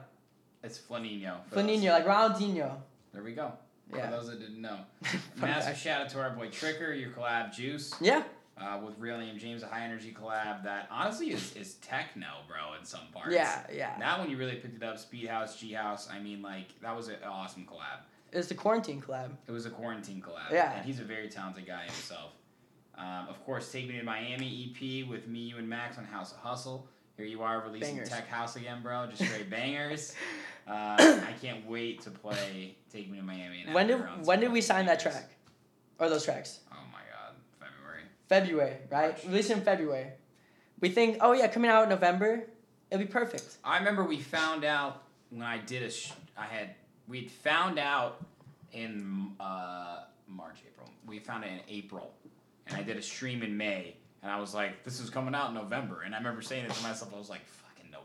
It's Flaninho. those- Flaninho, like Ronaldinho. There we go. Yeah. For those that didn't know. Massive shout out to our boy Tricker, your collab Juice. Yeah. Uh, with Real Name James, a high energy collab that honestly is, is techno, bro, in some parts. Yeah, yeah. That one you really picked it up. Speed House, G House. I mean, like, that was an awesome collab. It's the quarantine collab. It was a quarantine collab. Yeah. And he's a very talented guy himself. Um, of course, Take Me to Miami EP with me, you, and Max on House of Hustle. Here you are releasing Bangers. Tech House again, bro. Just straight bangers. Uh, I can't wait to play Take Me to Miami. And When did when did we sign that track? Or those tracks? Oh my god, February. February, right? March. Released in February. We think, oh yeah, coming out in November, it'll be perfect. I remember we found out when I did a. Sh- I had we'd found out in uh, March, April. We found it in April, and I did a stream in May, and I was like, "This is coming out in November." And I remember saying it to myself. I was like, "Fucking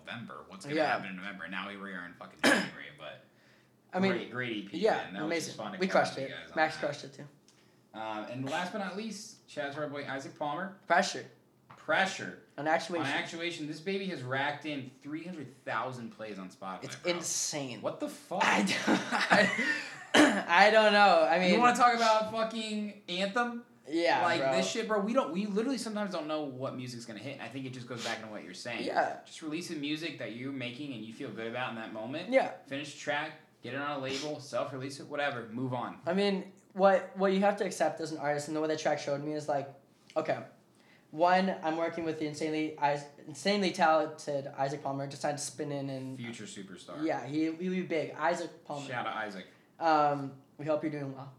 November! What's gonna Yeah. happen in November?" Now we are in fucking January, but. I mean, great, great EP. yeah, man. Amazing. We crushed it. you guys on Max crushed it too. Um, and last but not least, out our boy Isaac Palmer. Pressure Pressure on actuation. on actuation. This baby has racked in three hundred thousand plays on Spotify. it's bro. insane. What the fuck? I don't, I, I don't know. I mean, you want to talk about fucking anthem? Yeah, like bro. this shit, bro. We don't. We literally sometimes don't know what music's gonna hit. And I think it just goes back into what you're saying. Yeah. Just releasing music that you're making and you feel good about in that moment. Yeah, Finish the track, get it on a label, self-release it, whatever. Move on. I mean, what what you have to accept as an artist, and the way that track showed me is like, okay, one, I'm working with the insanely insanely talented Isaac Palmer, decided to spin in and Future superstar. yeah, he he'll be big. Isaac Palmer. Shout out to Isaac. Um, we hope you're doing well.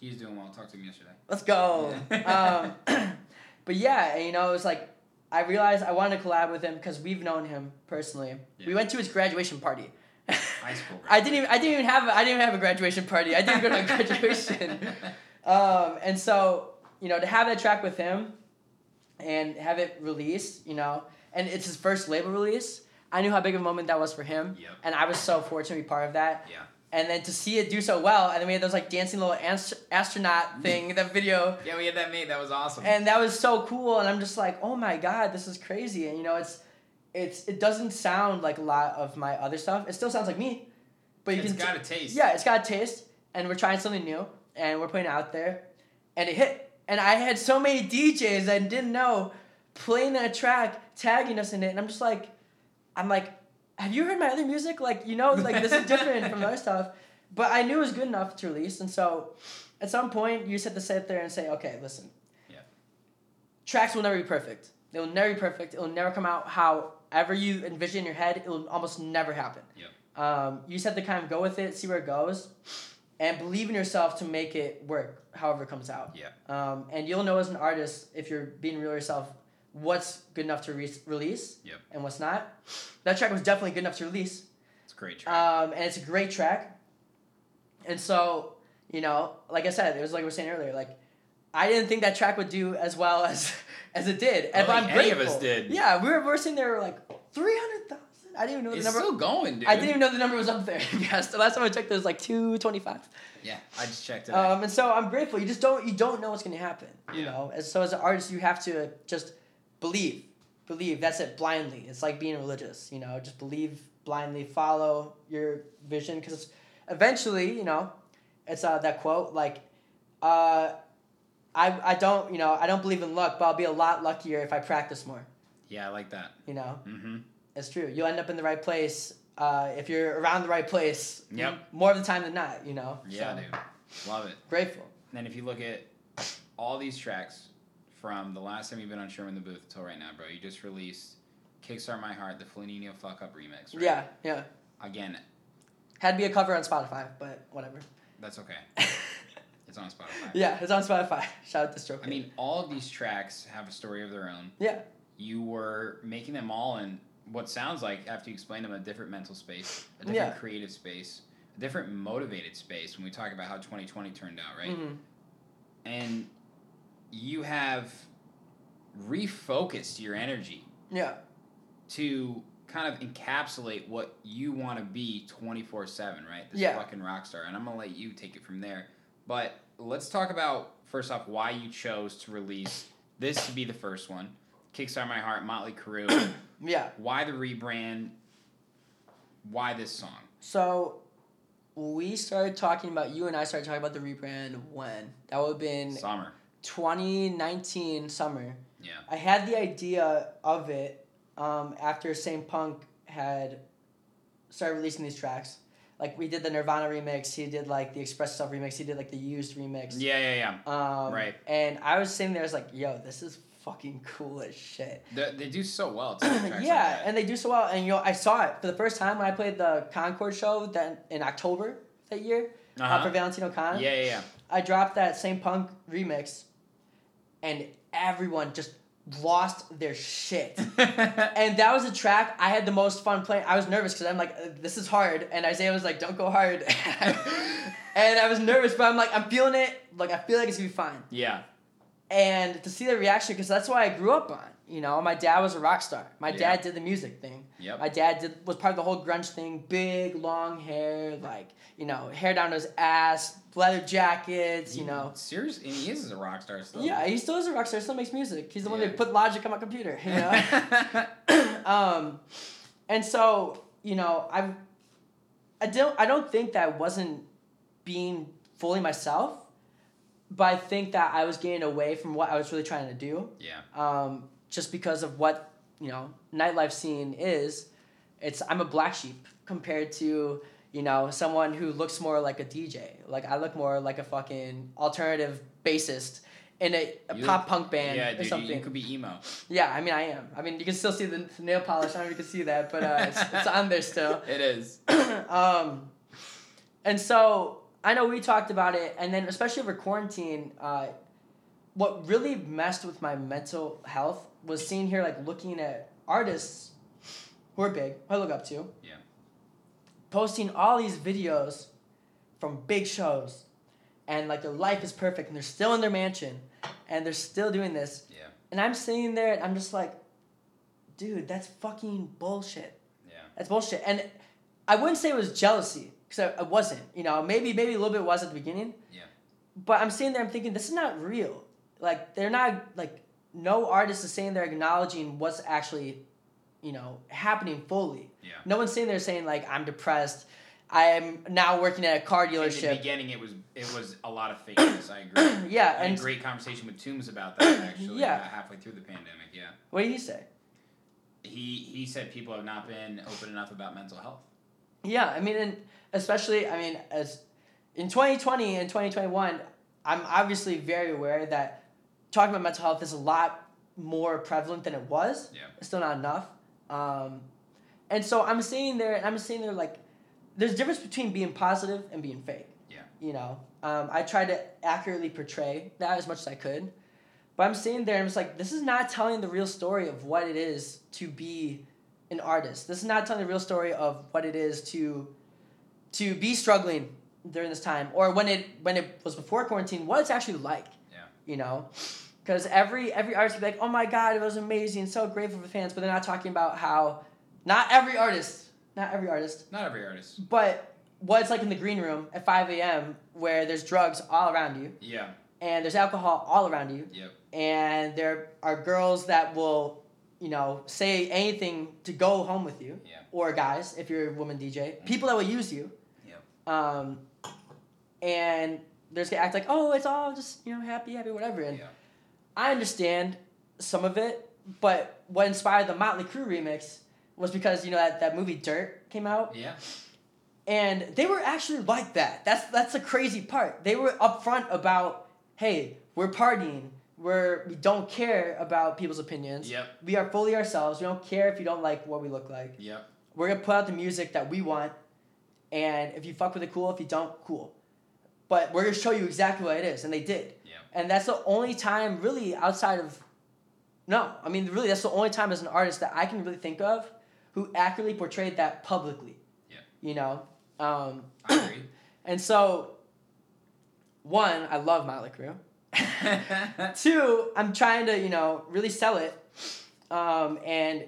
He's doing well. Talked to him yesterday. Let's go. um, but yeah, and, you know, it was like I realized I wanted to collab with him because we've known him personally. We went to his graduation party. High school. I didn't. Even, I didn't even have. I didn't even have a graduation party. I didn't go to a graduation. Um, and so you know, to have that track with him, and have it released, you know, and it's his first label release. I knew how big of a moment that was for him, Yep. and I was so fortunate to be part of that. Yeah. And then to see it do so well, and then we had those like dancing little ast- astronaut thing, that video, Yeah, we had that made. That was awesome. and that was so cool. And I'm just like, oh my god, this is crazy. And you know, it's, it's it doesn't sound like a lot of my other stuff. It still sounds like me, but you it's can got a taste. yeah, it's got a taste, and we're trying something new, and we're putting it out there, and it hit. And I had so many DJs I didn't know playing that track, tagging us in it, and I'm just like, I'm like, have you heard my other music? Like, you know, like this is different from other stuff. But I knew it was good enough to release, and so at some point you just have to sit there and say, okay, listen. Yeah. Tracks will never be perfect. They will never be perfect. It will never come out however you envision in your head. It will almost never happen. Yeah. Um, you just have to kind of go with it, see where it goes, and believe in yourself to make it work, however it comes out. Yeah. Um, and you'll know as an artist if you're being real yourself what's good enough to re- release Yep. and what's not. That track was definitely good enough to release, It's a great track. um, and it's a great track. And so, you know, like I said, it was like we were saying earlier, like I didn't think that track would do as well as as it did, and I don't but I'm any of us did. Yeah, we were, we were sitting there like three hundred thousand. I didn't even know it's the number. still going, dude. I didn't even know the number was up there. yes, the last time I checked, it was like two twenty five. Yeah, I just checked it. Um, and so I'm grateful. You just don't you don't know what's gonna happen. Yeah. You know, as so as an artist, you have to just believe, believe. That's it. Blindly, it's like being religious. You know, just believe blindly, follow your vision, because eventually, you know, it's uh, that quote like, uh, I I don't you know I don't believe in luck, but I'll be a lot luckier if I practice more. yeah, I like that. You know, Mm-hmm. it's true. You'll end up in the right place. Uh, if you're around the right place, Yep. more of the time than not, you know. Yeah, So, dude. Love it. Grateful. And then if you look at all these tracks from the last time you've been on Sherman the Booth until right now, bro, you just released Kickstart My Heart, the Flaninho Fuck Up remix, right? Yeah, yeah. Again, Had to be a cover on Spotify, but whatever. that's okay. It's on Spotify. yeah, it's on Spotify. Shout out to Stroke. I mean, all of these tracks have a story of their own. yeah, You were making them all in what sounds like, after you explain them, a different mental space, a different Yeah. creative space, a different motivated space when we talk about how 2020 turned out, right? mhm, and you have refocused your energy yeah, to kind of encapsulate what you want to be 24 7, right? This Yeah. fucking rock star. And I'm going to let you take it from there. But let's talk about, first off, why you chose to release this to be the first one Kickstart My Heart, Motley Crue. Yeah. why the rebrand? Why this song? So we started talking about you and I started talking about the rebrand when that would have been Summer. 2019 summer. Yeah. I had the idea of it um, after Saint Punk had started releasing these tracks. Like we did the Nirvana remix, he did like the Express Stuff remix, he did like the Used remix. Yeah, yeah, yeah. Um, Right. And I was sitting there, I was like, "Yo, this is fucking cool as shit." They, they do so well. Tracks like yeah, and they do so well. And you know, I saw it for the first time when I played the Concord show that in October that year uh Uh-huh. for Valentino Con. yeah, yeah, yeah. I dropped that same punk remix, and everyone just lost their shit. and that was a track I had the most fun playing. I was nervous because I'm like, "Uh, this is hard, and Isaiah was like, don't go hard. and I was nervous, but I'm like, I'm feeling it. Like I feel like it's gonna be fine. yeah. And to see the reaction, because that's what I grew up on. You know, my dad was a rock star. My Yeah. dad did the music thing. Yep. My dad did was part of the whole grunge thing. Big long hair, like you know, hair down to his ass, leather jackets. You know. Seriously, and he is a rock star still. Yeah, he still is a rock star. Still makes music. He's the one that put Logic on my computer. You know. um, and so you know, I, I don't, I don't think that I wasn't being fully myself, but I think that I was getting away from what I was really trying to do. yeah. Um, just because of what you know, nightlife scene is. It's I'm a black sheep compared to you know someone who looks more like a DJ. Like I look more like a fucking alternative bassist in a, a pop punk band yeah, or dude, you, something. you could be emo. Yeah, I mean, I am. I mean, you can still see the nail polish. I don't know if you can see that, but uh, it's, it's on there still. It is. um, and so I know we talked about it, and then especially over quarantine, uh, what really messed with my mental health was seeing here, like looking at artists who are big, who I look up to, Yeah. Posting all these videos from big shows, and like their life is perfect, and they're still in their mansion, and they're still doing this, Yeah. and I'm sitting there and I'm just like, dude, that's fucking bullshit. Yeah. That's bullshit. And I wouldn't say it was jealousy because I, I wasn't. You know, maybe maybe a little bit was at the beginning. Yeah. But I'm sitting there, I'm thinking this is not real. Like they're not like no artist is saying they're acknowledging what's actually, you know, happening fully. Yeah. No one's sitting there saying like I'm depressed. I am now working at a car In the dealership. beginning, it was it was a lot of fakeness. I agree. Yeah, I and a great conversation with Toombs about that actually. Yeah. halfway through the pandemic. Yeah. what did he say? He he said people have not been open enough about mental health. Yeah, I mean, and especially, I mean, as in 2020 and 2021, I'm obviously very aware that talking about mental health is a lot more prevalent than it was. Yeah. It's still not enough. Um, and so I'm sitting there, and I'm sitting there like, there's a difference between being positive and being fake. Yeah. You know, um, I tried to accurately portray that as much as I could, but I'm sitting there and I'm just like, this is not telling the real story of what it is to be an artist. This is not telling the real story of what it is to to be struggling during this time or when it when it was before quarantine, what it's actually like. Yeah. You know, because every every artist would be like, oh my god, it was amazing, so grateful for the fans, but they're not talking about how not every artist, not every artist, Not every artist. but what it's like in the green room at 5 a.m. where there's drugs all around you Yeah. and there's alcohol all around you Yep. and there are girls that will you know say anything to go home with you Yeah. or guys if you're a woman dj people that will use you Yep. um, and they're just gonna act like oh it's all just you know happy happy whatever and Yeah. I understand some of it but what inspired the motley crue remix was because you know that, that movie dirt came out Yeah. and they were actually like that. That's that's the crazy part. They were upfront about, hey, we're partying. We're we don't care about people's opinions. Yep. We are fully ourselves. We don't care if you don't like what we look like. Yep. We're gonna put out the music that we want, and if you fuck with it, cool. If you don't, cool. But we're gonna show you exactly what it is, and they did. And that's the only time, really, outside of. No, I mean, really, that's the only time as an artist that I can really think of who accurately portrayed that publicly. Yeah. You know, um, I agree. and so, one, I love Motley Crue. Two, I'm trying to, you know, really sell it. Um, and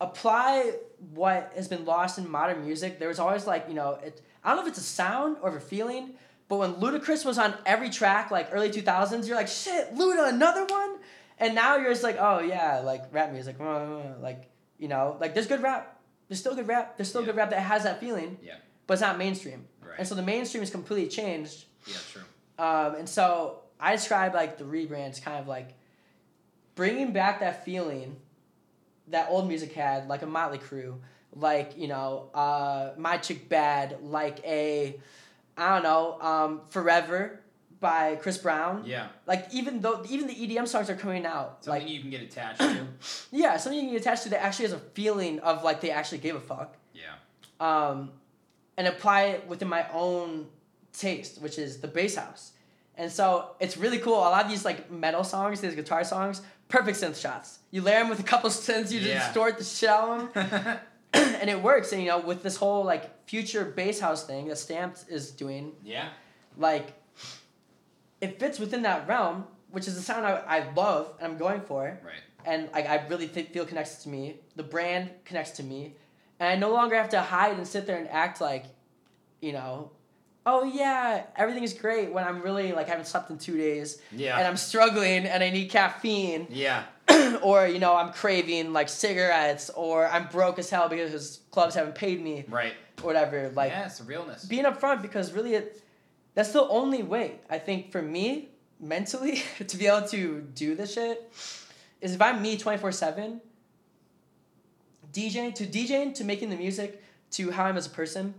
apply what has been lost in modern music. There was always like you know, it, I don't know if it's a sound or a feeling, but when Ludacris was on every track, like early two thousands, you're like shit, Luda, another one, and now you're just like, oh yeah, like rap music, like you know, like there's good rap, there's still good rap, there's still Yeah. good rap that has that feeling, Yeah. but it's not mainstream, Right. and so the mainstream is completely changed. Yeah, true. Um, and so I describe like the rebrand as kind of like bringing back that feeling that old music had, like a Motley Crue, like you know, uh, My Chick Bad, like a, I don't know, um, Forever by Chris Brown. Yeah. Like even though even the EDM songs are coming out, Something like you can get attached to. yeah, something you can attach to that actually has a feeling of like they actually gave a fuck Yeah. um, and apply it within my own taste, which is the bass house. And so it's really cool. A lot of these like metal songs, these guitar songs, perfect synth shots. You layer them with a couple synths, you Yeah. distort the them, and it works. And you know, with this whole like future bass house thing that Stamped is doing, yeah. like it fits within that realm, which is the sound I, I love and I'm going for Right. and like I really th- feel connected to me. The brand connects to me, and I no longer have to hide and sit there and act like, you know, oh yeah, everything is great when I'm really like I haven't slept in two days Yeah. and I'm struggling and I need caffeine, yeah. or you know I'm craving like cigarettes, or I'm broke as hell because clubs haven't paid me, Right. Or whatever. Like yeah, it's realness. being upfront because really it that's the only way I think for me mentally to be able to do this shit is if I'm me 24/7 DJing to DJing to making the music to how I'm as a person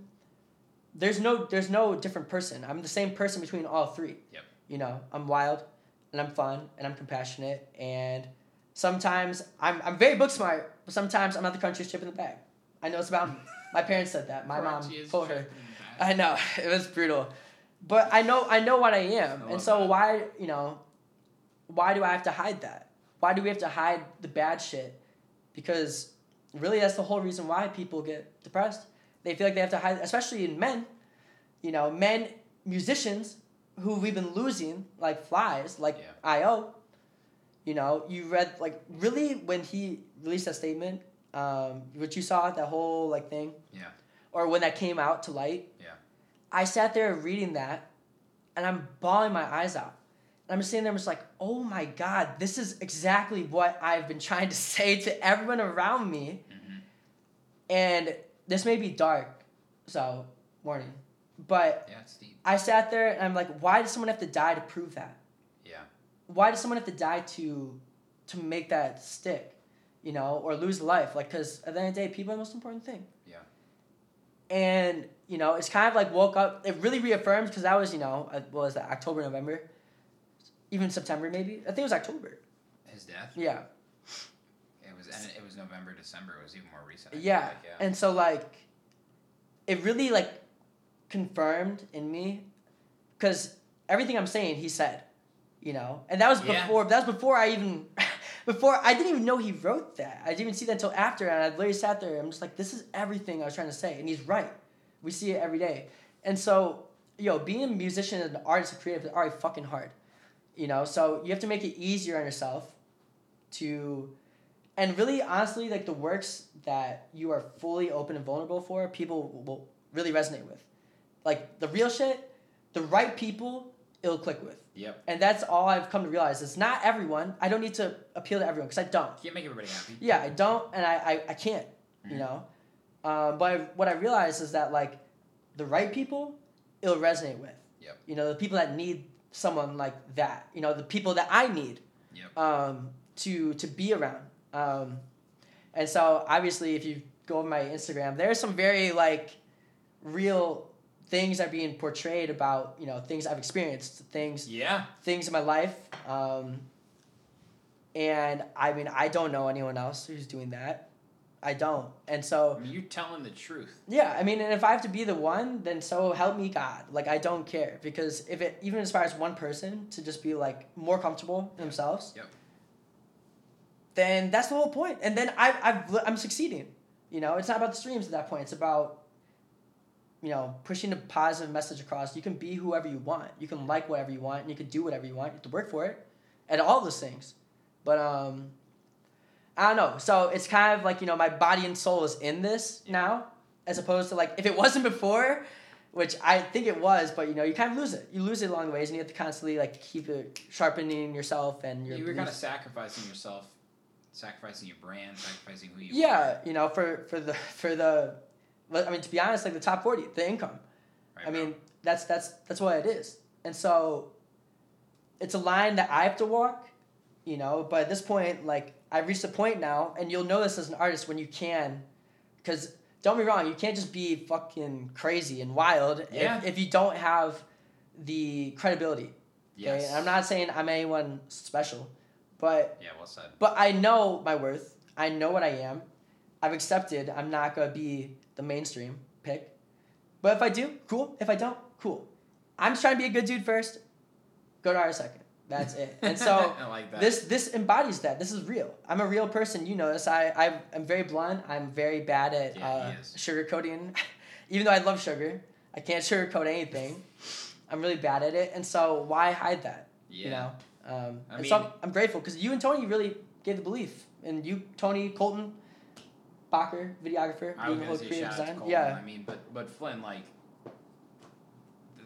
there's no there's no different person I'm the same person between all three Yep. you know I'm wild and I'm fun and I'm compassionate and sometimes I'm I'm very book smart but sometimes I'm not the country's chip in the bag I know it's about me my parents said that my mom told her shit in the bag. I know it was brutal, but I know I know what I am, I and so that. why you know, why do I have to hide that? Why do we have to hide the bad shit? Because really, that's the whole reason why people get depressed. They feel like they have to hide, especially in men. You know, men musicians who we've been losing like flies, like Yeah. I.O. You know, you read like really when he released that statement, um, what you saw that whole like thing Yeah. or when that came out to light. Yeah. I sat there reading that and I'm bawling my eyes out. And I'm just sitting there I'm just like, oh my God, this is exactly what I've been trying to say to everyone around me. Mhm. And this may be dark, so warning. But Yeah, it's deep. I sat there and I'm like, why does someone have to die to prove that? Yeah. Why does someone have to die to to make that stick? You know, or lose life? Like, because at the end of the day, people are the most important thing. Yeah. and you know it's kind of like woke up it really reaffirms because that was you know uh, what was that october november even september maybe i think it was october His death. yeah It was and it was November, December. It was even more recent. Yeah like, yeah. and so like it really like confirmed in me because everything i'm saying he said you know and that was Yeah. before that was before i even before i didn't even know he wrote that. I didn't even see that until after and i literally sat there i'm just like this is everything i was trying to say and he's right. We see it every day. And so yo being a musician and an artist and creative is already fucking hard you know? So you have to make it easier on yourself to and really honestly like the works that you are fully open and vulnerable for people will really resonate with. Like the real shit the right people it'll click with Yep. and that's all i've come to realize is not everyone i don't need to appeal to everyone because i don't Can't make everybody happy. yeah i don't and i i, I can't you Mhm. know um, but I, what i realized is that like the right people it'll resonate with Yep. you know the people that need someone like that you know the people that i need Yep. um, to to be around. Um, and so obviously, if you go on my Instagram, there's some very like real things are being portrayed about you know things I've experienced, things Yeah. things in my life. Um, and I mean, I don't know anyone else who's doing that. I don't, and so I mean, you're telling the truth. yeah, I mean, and if I have to be the one, then so help me God. Like I don't care because if it even inspires one person to just be like more comfortable in themselves, Yep. then that's the whole. And then I I've, I'm succeeding. You know, it's not about the streams at that point. It's about you know pushing a positive message across. You can be whoever you want. You can like whatever you want, and you can do whatever you want. You have to work for it, and all those things. But um, I don't know. So it's kind of like you know my body and soul is in this now, as opposed to like if it wasn't before, which I think it was, but you know you kind of lose it. You lose it along the ways, and you have to constantly like keep it sharpening yourself and your. You were kind of sacrificing yourself, sacrificing your brand, sacrificing who you are. Yeah, you know, for for the for the, I mean, to be honest, like the top forty, the income. Right, I bro? mean, that's that's that's what it is, and so. It's a line that I have to walk, you know. But at this point, like I've reached a point now, and you'll know this as an artist when you can, because don't be wrong, you can't just be fucking crazy and wild Yeah. if, if you don't have the credibility. Okay? yes. And I'm not saying I'm anyone special, but Yeah, well said. but I know my worth. I know what I am. I've accepted I'm not gonna be the mainstream pick. But if I do, cool. If I don't, cool. I'm just trying to be a good dude first. Go to art second. That's it. And so I like that. this this embodies that. This is real. I'm a real person. You know this. I I am very blunt. I'm very bad at Yeah, uh, sugarcoating. Even though I love sugar, I can't sugarcoat anything. I'm really bad at it. And so why hide that? yeah. You know. Um, I and so I'm, mean- I'm grateful because you and Tony really gave the belief, and you, Tony, Colton, Bacher, videographer, doing the whole creative shout out to design. Colton. Yeah, I mean, but but Flynn, like,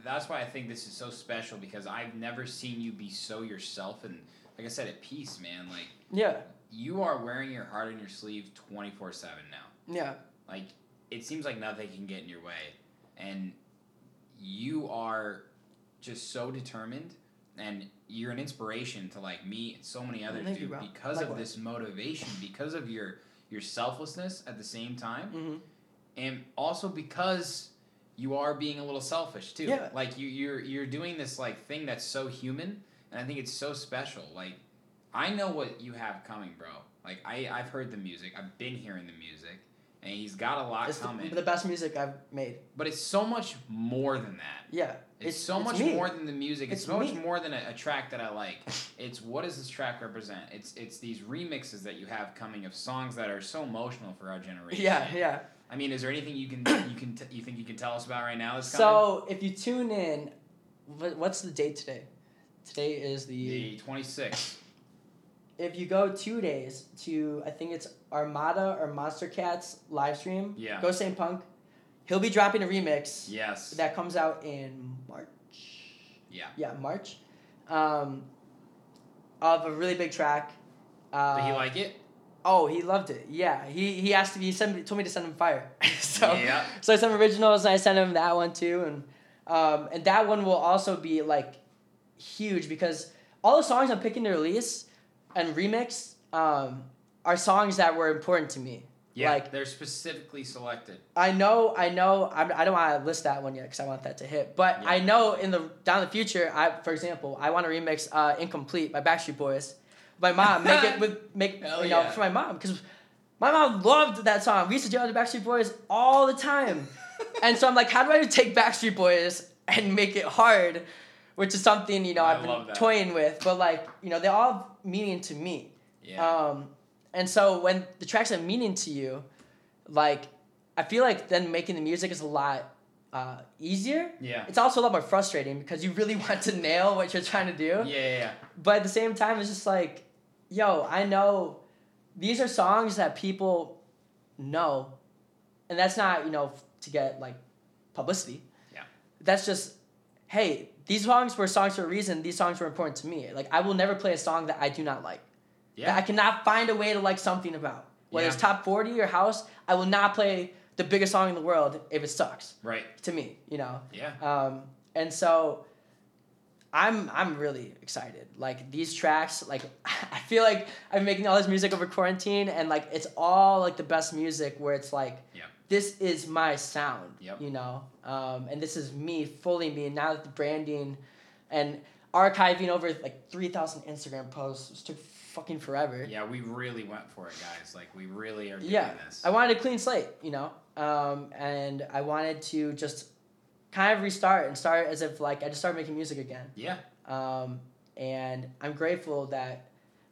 that's why I think this is so special because I've never seen you be so yourself and, like I said, at peace, man. Like, yeah, you are wearing your heart on your sleeve twenty four seven now. yeah, Like, it seems like nothing can get in your way, and you are just so determined, and you're an inspiration to like me and so many others, Thank dude, because of this motivation, because of your your selflessness at the same time hmm and also because you are being a little selfish too. Yeah. Like you you're you're doing this like thing that's so human and I think it's so special. Like I know what you have coming, bro. Like I I've heard the music. I've been hearing the music and he's got a lot it's the, coming. the best music I've made. but it's so much more than that. Yeah, It's, so it's much me. more than the music. It's, It's so much me. more than a, a track that I like. It's what does this track represent? It's it's these remixes that you have coming of songs that are so emotional for our generation. Yeah, yeah. I mean, is there anything you can you can t- you think you can tell us about right now? That's? So if you tune in, what's the date today? Today is the twenty sixth. if you go two days to I think it's Armada or Monstercat's live stream. Yeah. Go Saint Punk. He'll be dropping a remix Yes. that comes out in March. Yeah. Yeah, March. Um, of a really big track. Uh, Did he like it? Oh, he loved it. Yeah, he he asked me. He sent told me to send him fire. so Yeah. so I sent him originals and I sent him that one too, and um, and that one will also be like huge because all the songs I'm picking to release and remix um, are songs that were important to me. Yeah. Like they're specifically selected. I know, I know. I'm, I don't want to list that one yet because I want that to hit. But Yeah. I know in the down the future, I for example, I want to remix uh, "Incomplete" by Backstreet Boys. My mom make it with make Hell you know yeah. for my mom because my mom loved that song. We used to jam to Backstreet Boys all the time, and so I'm like, how do I take Backstreet Boys and make it hard? Which is something you know I I've been toying with, but like you know they all have meaning to me. Yeah. Um, and so when the tracks have meaning to you, like I feel like then making the music is a lot uh, easier. yeah. It's also a lot more frustrating because you really want to nail what you're trying to do. Yeah. Yeah. yeah. But at the same time, it's just like, yo, I know these are songs that people know, and that's not you know to get like publicity. Yeah. That's just, hey, these songs were songs for a reason. These songs were important to me. Like I will never play a song that I do not like that I cannot find a way to like something about. Whether it's top 40 or house, I will not play the biggest song in the world if it sucks Right. to me, you know? Yeah. Um, and so I'm I'm really excited. Like these tracks, like I feel like I'm making all this music over quarantine and like it's all like the best music where it's like Yeah. this is my sound. Yep. You know? Um, and this is me, fully me. And now that the branding and archiving over like three thousand Instagram posts took fucking forever. Yeah. We really went for it, guys. Like we really are doing Yeah, this. I wanted a clean slate, you know, um, and I wanted to just kind of restart and start as if like I just started making music again. yeah. Um, and I'm grateful that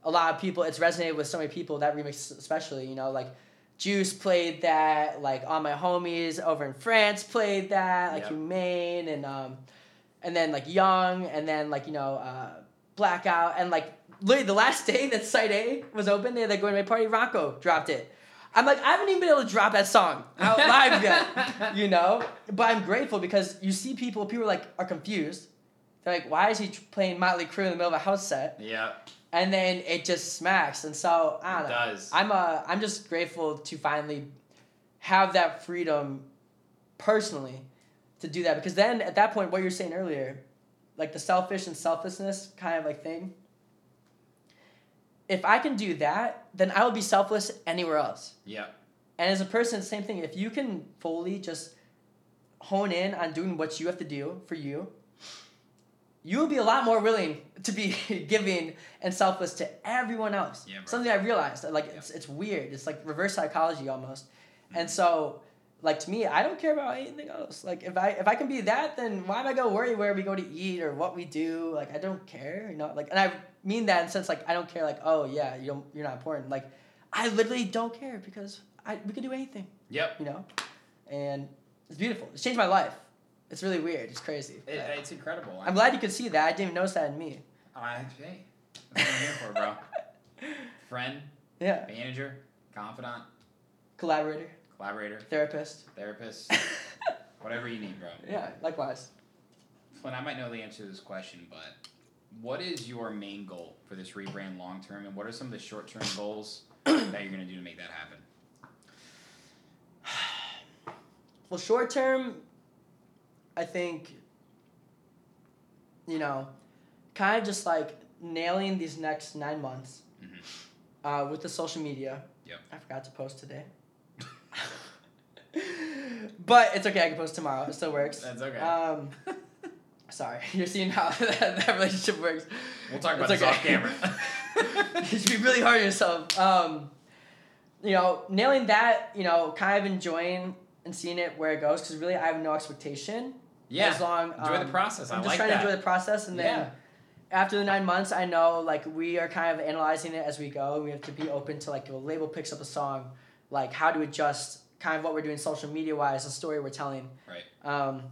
a lot of people it's resonated with so many people that remix especially, you know, like Juice played that, like all my homies over in France played that, like Yep. Humane and um, and then like Young and then like you know uh, Blackout and like literally the last day that Site A was open, they had like going to my party. Rocco dropped it. I'm like, I haven't even been able to drop that song out live yet, you know. But I'm grateful because you see people, people like are confused. They're like, why is he playing Motley Crue in the middle of a house set? Yeah. And then it just smacks, and so I don't It know. does. I'm uh, I'm just grateful to finally have that freedom, personally, to do that because then at that point, what you were saying earlier, like the selfish and selflessness kind of like thing. If I can do that, then I will be selfless anywhere else. Yeah. And as a person, same thing. If you can fully just hone in on doing what you have to do for you, you will be a lot more willing to be giving and selfless to everyone else. Yeah, bro. Something I realized, like it's it's weird. It's like reverse psychology almost. Mm-hmm. And so, like to me, I don't care about anything else. Like if I if I can be that, then why am I gonna worry where we go to eat or what we do? Like I don't care, you know. Like and I mean that in sense like I don't care. Like oh yeah, you don't you're not important. Like I literally don't care because I we can do anything Yep. you know, and it's beautiful. It's changed my life. It's really weird. It's crazy. It, it's incredible. I'm glad you could see that. I didn't even notice that in me. I, hey, that's what I'm here for, bro. Friend, Yeah, manager, confidant, collaborator, collaborator, therapist. therapist, whatever you need, bro. yeah, likewise. Flynn, I might know the answer to this question, but what is your main goal for this rebrand long term, and what are some of the short term goals that you're gonna do to make that happen? Well, short term, I think, you know, kind of just like nailing these next nine months uh, with the social media. Yep. I forgot to post today. but it's okay. I can post tomorrow. It still works. That's okay. Um, sorry, you're seeing how that, that relationship works. We'll talk about It's this okay. off camera. you should be really hard on yourself. Um, you know, nailing that, you know, kind of enjoying and seeing it where it goes because really I have no expectation. yeah. As long enjoy the um, process. I'm I just like trying that. to enjoy the process and then Yeah. after the nine months I know like we are kind of analyzing it as we go. We have to be open to like if a label picks up a song, like how to adjust kind of what we're doing social media wise, the story we're telling. Right. Um,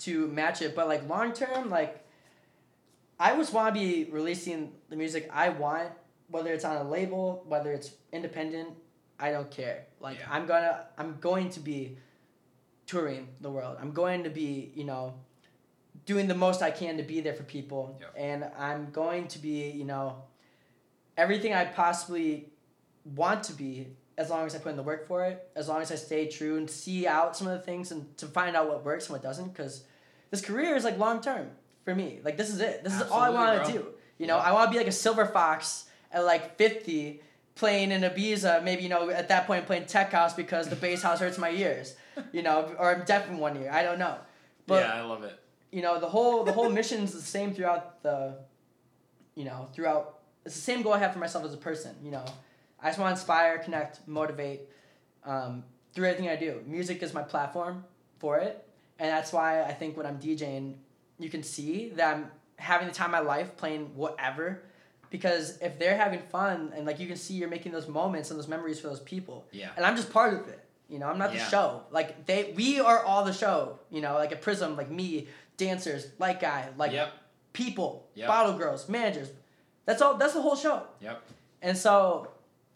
to match it. But like long term, like I just want to be releasing the music I want, whether it's on a label, whether it's independent. I don't care. Like Yeah. I'm gonna, I'm going to be touring the world. I'm going to be, you know, doing the most I can to be there for people, Yep. and I'm going to be, you know, everything I possibly want to be as long as I put in the work for it, as long as I stay true and see out some of the things and to find out what works and what doesn't. Because this career is like long term for me. Like this is it. This is all I want to do. You know, I want to be like a silver fox at like fifty, playing in Ibiza. Maybe you know at that point playing tech house because the bass house hurts my ears. You know, or I'm deaf in one ear. I don't know. But yeah, I love it. you know the whole the whole mission's the same throughout the you know throughout it's the same goal i have for myself as a person you know i just want to inspire connect motivate um, through everything i do music is my platform for it and that's why i think when i'm djing you can see that i'm having the time of my life playing whatever because if they're having fun and like you can see you're making those moments and those memories for those people Yeah. and i'm just part of it you know i'm not Yeah. the show like they we are all the show you know like a prism like me dancers light guy like Yep. people Yep. bottle girls managers that's all that's the whole show Yep. and so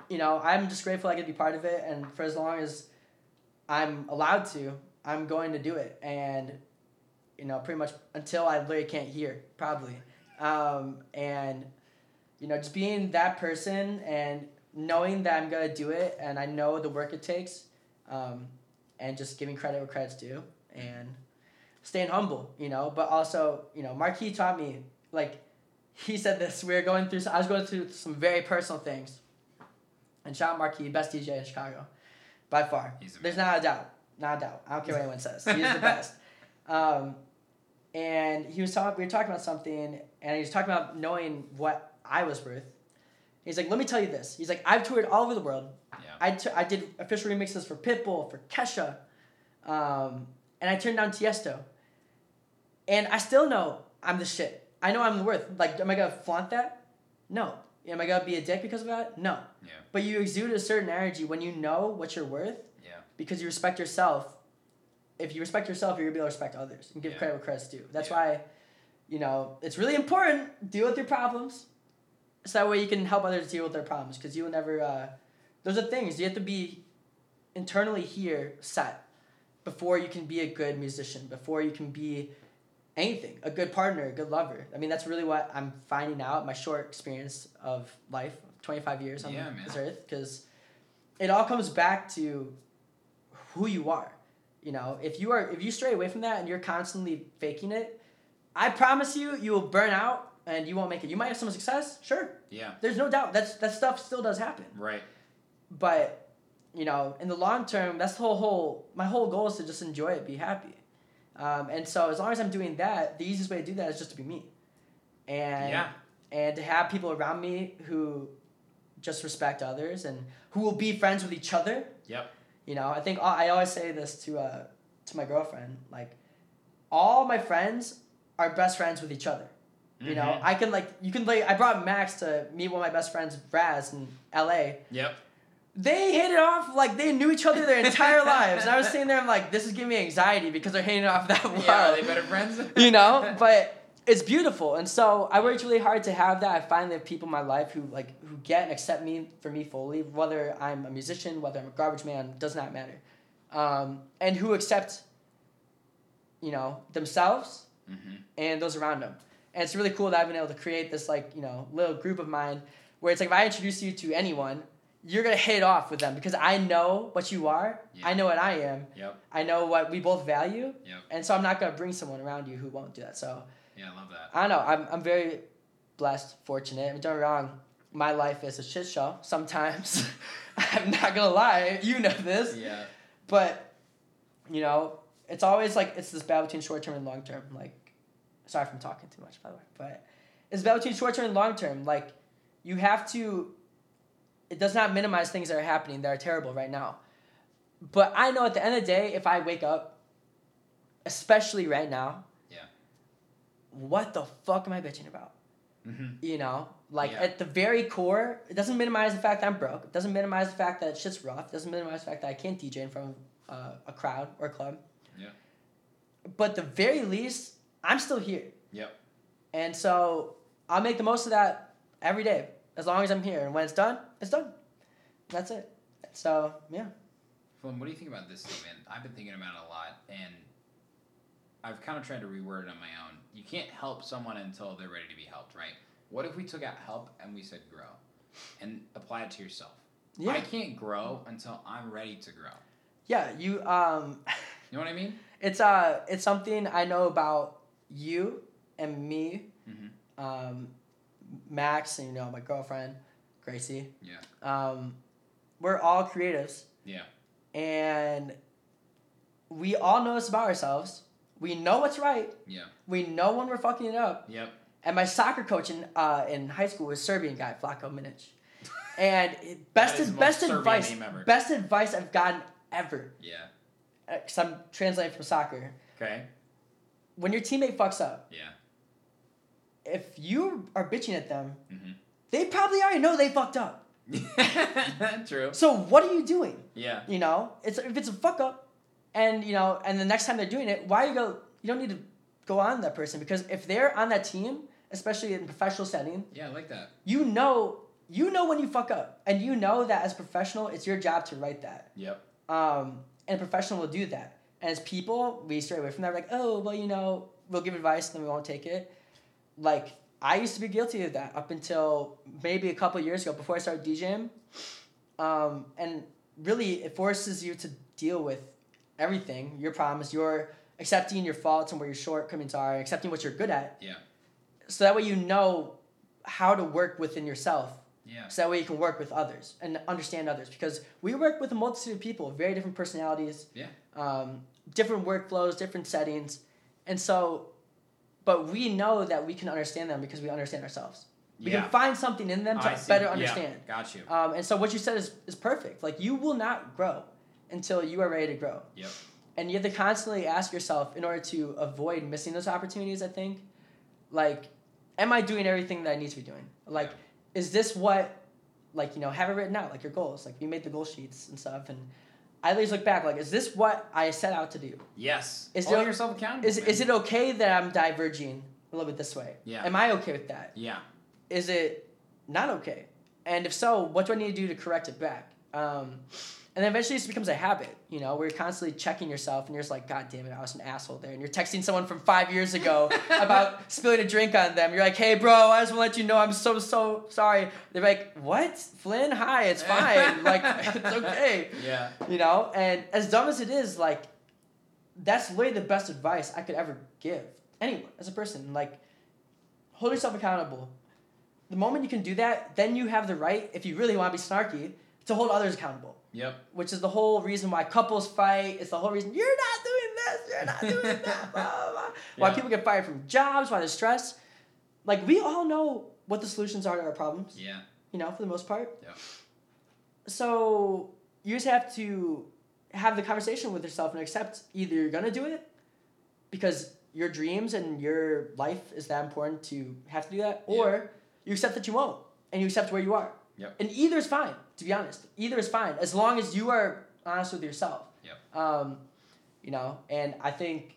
you know i'm just grateful i get to be part of it and for as long as i'm allowed to i'm going to do it. And you know pretty much until i literally can't hear probably. Um, and you know just being that person and knowing that i'm going to do it and i know the work it takes um, and just giving credit where credit's due and staying humble you know but also you know marquis taught me like he said this we were going through i was going through some very personal things. And shout out marquis best dj in chicago by far. There's not a doubt not a doubt i don't care what anyone says he's the best um, and he was talking we were talking about something and he was talking about knowing what i was worth he's like let me tell you this he's like i've toured all over the world Yeah. I, t- I did official remixes for Pitbull, for Kesha, um, and I turned down Tiesto. And I still know I'm the shit. I know I'm the worth. Like, am I gonna flaunt that? No. Am I gonna be a dick because of that? No. Yeah. But you exude a certain energy when you know what you're worth. Because you respect yourself. If you respect yourself, you're gonna be able to respect others and give Yeah. credit where credit's due. That's Yeah. why, you know, it's really important. Deal with your problems. so that way you can help others deal with their problems because you will never. Uh, those are things you have to be internally here set before you can be a good musician. Before you can be anything, a good partner, a good lover. I mean, that's really what I'm finding out my short experience of life, twenty five years on Yeah, this earth, because it all comes back to who you are. You know, if you are if you stray away from that and you're constantly faking it, I promise you, you will burn out and you won't make it. You might have some success, sure. Yeah. There's no doubt that's that stuff still does happen. Right. But you know, in the long term, that's the whole whole my whole goal is to just enjoy it, be happy. Um, and so as long as I'm doing that, the easiest way to do that is just to be me. And Yeah. and to have people around me who just respect others and who will be friends with each other. Yep. You know, I think I always say this to uh to my girlfriend, like all my friends are best friends with each other. You know, Mhm. I can like you can like I brought Max to meet one of my best friends, Raz, in L.A. Yep. They hit it off like they knew each other their entire lives, and I was sitting there, I'm like, this is giving me anxiety because they're hitting it off that well. Yeah. Are they better friends? you know, but it's beautiful, and so I worked really hard to have that. I finally have people in my life who like who get and accept me for me fully, whether I'm a musician, whether I'm a garbage man, does not matter, um, and who accept, you know, themselves mm-hmm. and those around them. And it's really cool that I've been able to create this like you know little group of mine where it's like if I introduce you to anyone, you're gonna hit it off with them because I know what you are, Yeah. I know what I am, Yep. I know what we both value, Yep. and so I'm not gonna bring someone around you who won't do that. So Yeah, I love that. I know. I'm I'm very blessed, fortunate. I'm don't get me wrong. My life is a shit show sometimes. I'm not gonna lie. You know this. Yeah. But, you know, it's always like it's this battle between short term and long term. Like, sorry if I'm talking too much, by the way, but it's a battle between short term and long term. Like, you have to. It does not minimize things that are happening that are terrible right now. But I know at the end of the day, if I wake up, especially right now. What the fuck am I bitching about? Mm-hmm. You know, like Yeah. at the very core, it doesn't minimize the fact that I'm broke. It doesn't minimize the fact that shit's rough. It doesn't minimize the fact that I can't DJ in front of uh, a crowd or a club. Yeah. But the very least, I'm still here. Yep. And so I'll make the most of that every day as long as I'm here. And when it's done, it's done. That's it. So, yeah. Flynn, what do you think about this statement? I've been thinking about it a lot, and I've kind of tried to reword it on my own. You can't help someone until they're ready to be helped, right? What if we took out help and we said grow, and apply it to yourself? Yeah. I can't grow until I'm ready to grow. Yeah, you um You know what I mean? it's uh it's something I know about you and me, Mhm. um, Max, and you know my girlfriend, Gracie. Yeah. Um, we're all creatives, Yeah. and we all know this about ourselves. We know what's right. Yeah. We know when we're fucking it up. Yep. And my soccer coach in uh, in high school was Serbian guy, Flako Minic. And best is best Serbian advice, best advice I've gotten ever. Yeah. Because I'm translating from soccer. Okay. When your teammate fucks up, Yeah. if you are bitching at them, Mhm. they probably already know they fucked up. True. So what are you doing? Yeah. You know, it's if it's a fuck up, and you know, and the next time they're doing it, why you go? You don't need to go on that person because if they're on that team, especially in professional setting, Yeah, I like that. you know, you know when you fuck up, and you know that as a professional, it's your job to write that. Yep. Um, and a professional will do that. And as people, we stray away from that. We're like, oh, well, you know, we'll give advice, and then we won't take it. Like I used to be guilty of that up until maybe a couple years ago before I started DJing. Um, and really, it forces you to deal with everything, your problems, your accepting your faults and where your shortcomings are, accepting what you're good at. Yeah. So that way you know how to work within yourself. Yeah. So that way you can work with others and understand others because we work with a multitude of people, very different personalities, Yeah. um, different workflows, different settings, and so, but we know that we can understand them because we understand ourselves. We Yeah. can find something in them to I see. better Yeah, understand. Got you. Um, and so what you said is, is perfect. Like you will not grow until you are ready to grow. Yep. And you have to constantly ask yourself in order to avoid missing those opportunities, I think, like, am I doing everything that I need to be doing? Like, Yeah. is this what, like, you know, have it written out, like your goals? Like, we made the goal sheets and stuff. And I always look back, like, is this what I set out to do? Yes. Is Hold there- yourself accountable. Is, man. is it okay that I'm diverging a little bit this way? Yeah. Am I okay with that? Yeah. Is it not okay? And if so, what do I need to do to correct it back? Um, and then eventually this becomes a habit, you know, where you're constantly checking yourself and you're just like, God damn it, I was an asshole there. And you're texting someone from five years ago about spilling a drink on them. You're like, hey, bro, I just want to let you know I'm so, so sorry. They're like, what? Flynn, hi, it's fine. like, it's okay. Yeah. You know? And as dumb as it is, like, that's literally the best advice I could ever give anyone as a person. Like, hold yourself accountable. The moment you can do that, then you have the right, if you really want to be snarky, to hold others accountable. Yep. Which is the whole reason why couples fight. It's the whole reason you're not doing this, you're not doing that. Blah, blah, blah. Why Yeah. people get fired from jobs, why they're. Like we all know what the solutions are to our problems. Yeah. You know, for the most part. Yep. So you just have to have the conversation with yourself and accept either you're gonna do it because your dreams and your life is that important to have to do that, or you accept that you won't and you accept where you are. Yep. And either is fine, to be honest. Either is fine as long as you are honest with yourself. Yep. Um, you know, and I think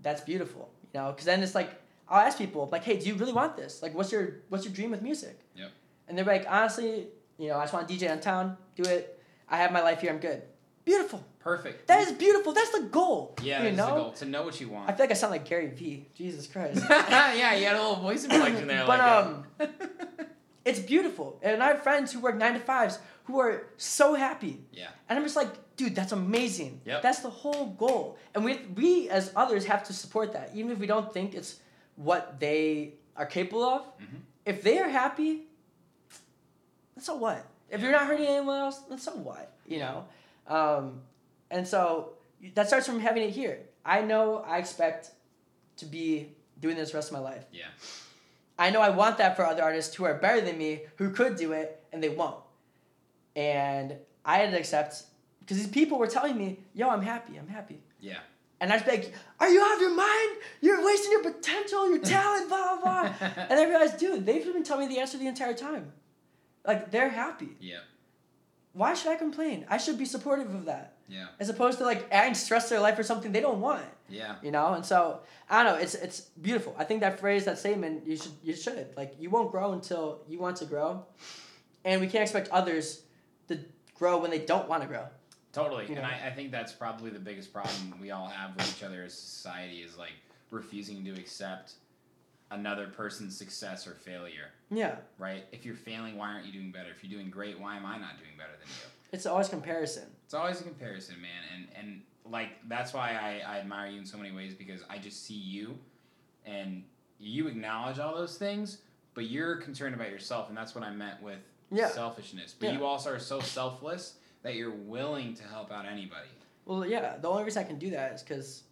that's beautiful. You know, because then it's like I'll ask people like, "Hey, do you really want this? Like, what's your what's your dream with music?" Yep. And they're like, "Honestly, you know, I just want to DJ on town, do it. I have my life here. I'm good." Beautiful. Perfect. That is beautiful. That's the goal. yeah, you that's know. the goal. To know what you want. I feel like I sound like Gary Vee. Jesus Christ. yeah, you had a little voice inflection there. but like um, it's beautiful, and I have friends who work nine to fives who are so happy. Yeah. And I'm just like, dude, that's amazing. Yep. That's the whole goal. And we we as others have to support that, even if we don't think it's what they are capable of. Mhm. If they are happy, then so what? If you're not hurting anyone else, then so what? You know. Um, and so that starts from having it here. I know I expect to be doing this the rest of my life. Yeah. I know I want that for other artists who are better than me, who could do it, and they won't. And I had to accept because these people were telling me, "Yo, I'm happy. I'm happy." Yeah. And I'd be like, "Are you out of your mind? You're wasting your potential, your talent, blah blah." blah. and I realized, dude, they've been telling me the answer the entire time. Like they're happy. Yeah. Why should I complain? I should be supportive of that, Yeah. as opposed to like adding stress to their life or something they don't want Yeah. you know and so i don't know it's it's beautiful i think that phrase that statement you should you should like you won't grow until you want to grow and we can't expect others to grow when they don't want to grow Totally. You and know. I, I think that's probably the biggest problem we all have with each other as society is like refusing to accept another person's success or failure. yeah Right? If you're failing, why aren't you doing better? If you're doing great, why am I not doing better than you? it's always comparison It's always a comparison, man, and and like that's why I, I admire you in so many ways because I just see you, and you acknowledge all those things, but you're concerned about yourself, and that's what I meant with Yeah. selfishness. But Yeah. you also are so selfless that you're willing to help out anybody. well yeah the only reason i can do that is because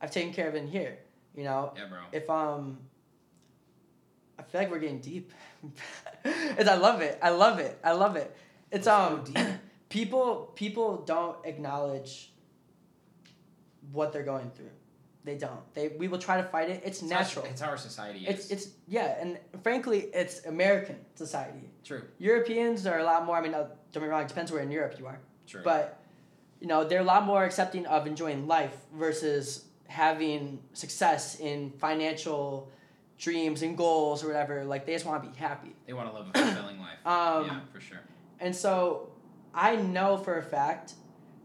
i've taken care of it in here you know Yeah, bro. if um i feel like we're getting deep it's i love it i love it i love it it's um deep. people people don't acknowledge what they're going through. They don't. They we will try to fight it. It's It's natural. It's our society it's it's yeah and frankly it's american society. True. europeans are a lot more i mean don't get me wrong it depends where in europe you are. True. but you know they're a lot more accepting of enjoying life versus having success in financial dreams and goals or whatever. Like they just want to be happy. They want to live a fulfilling life. Um, yeah, for sure. and so i know for a fact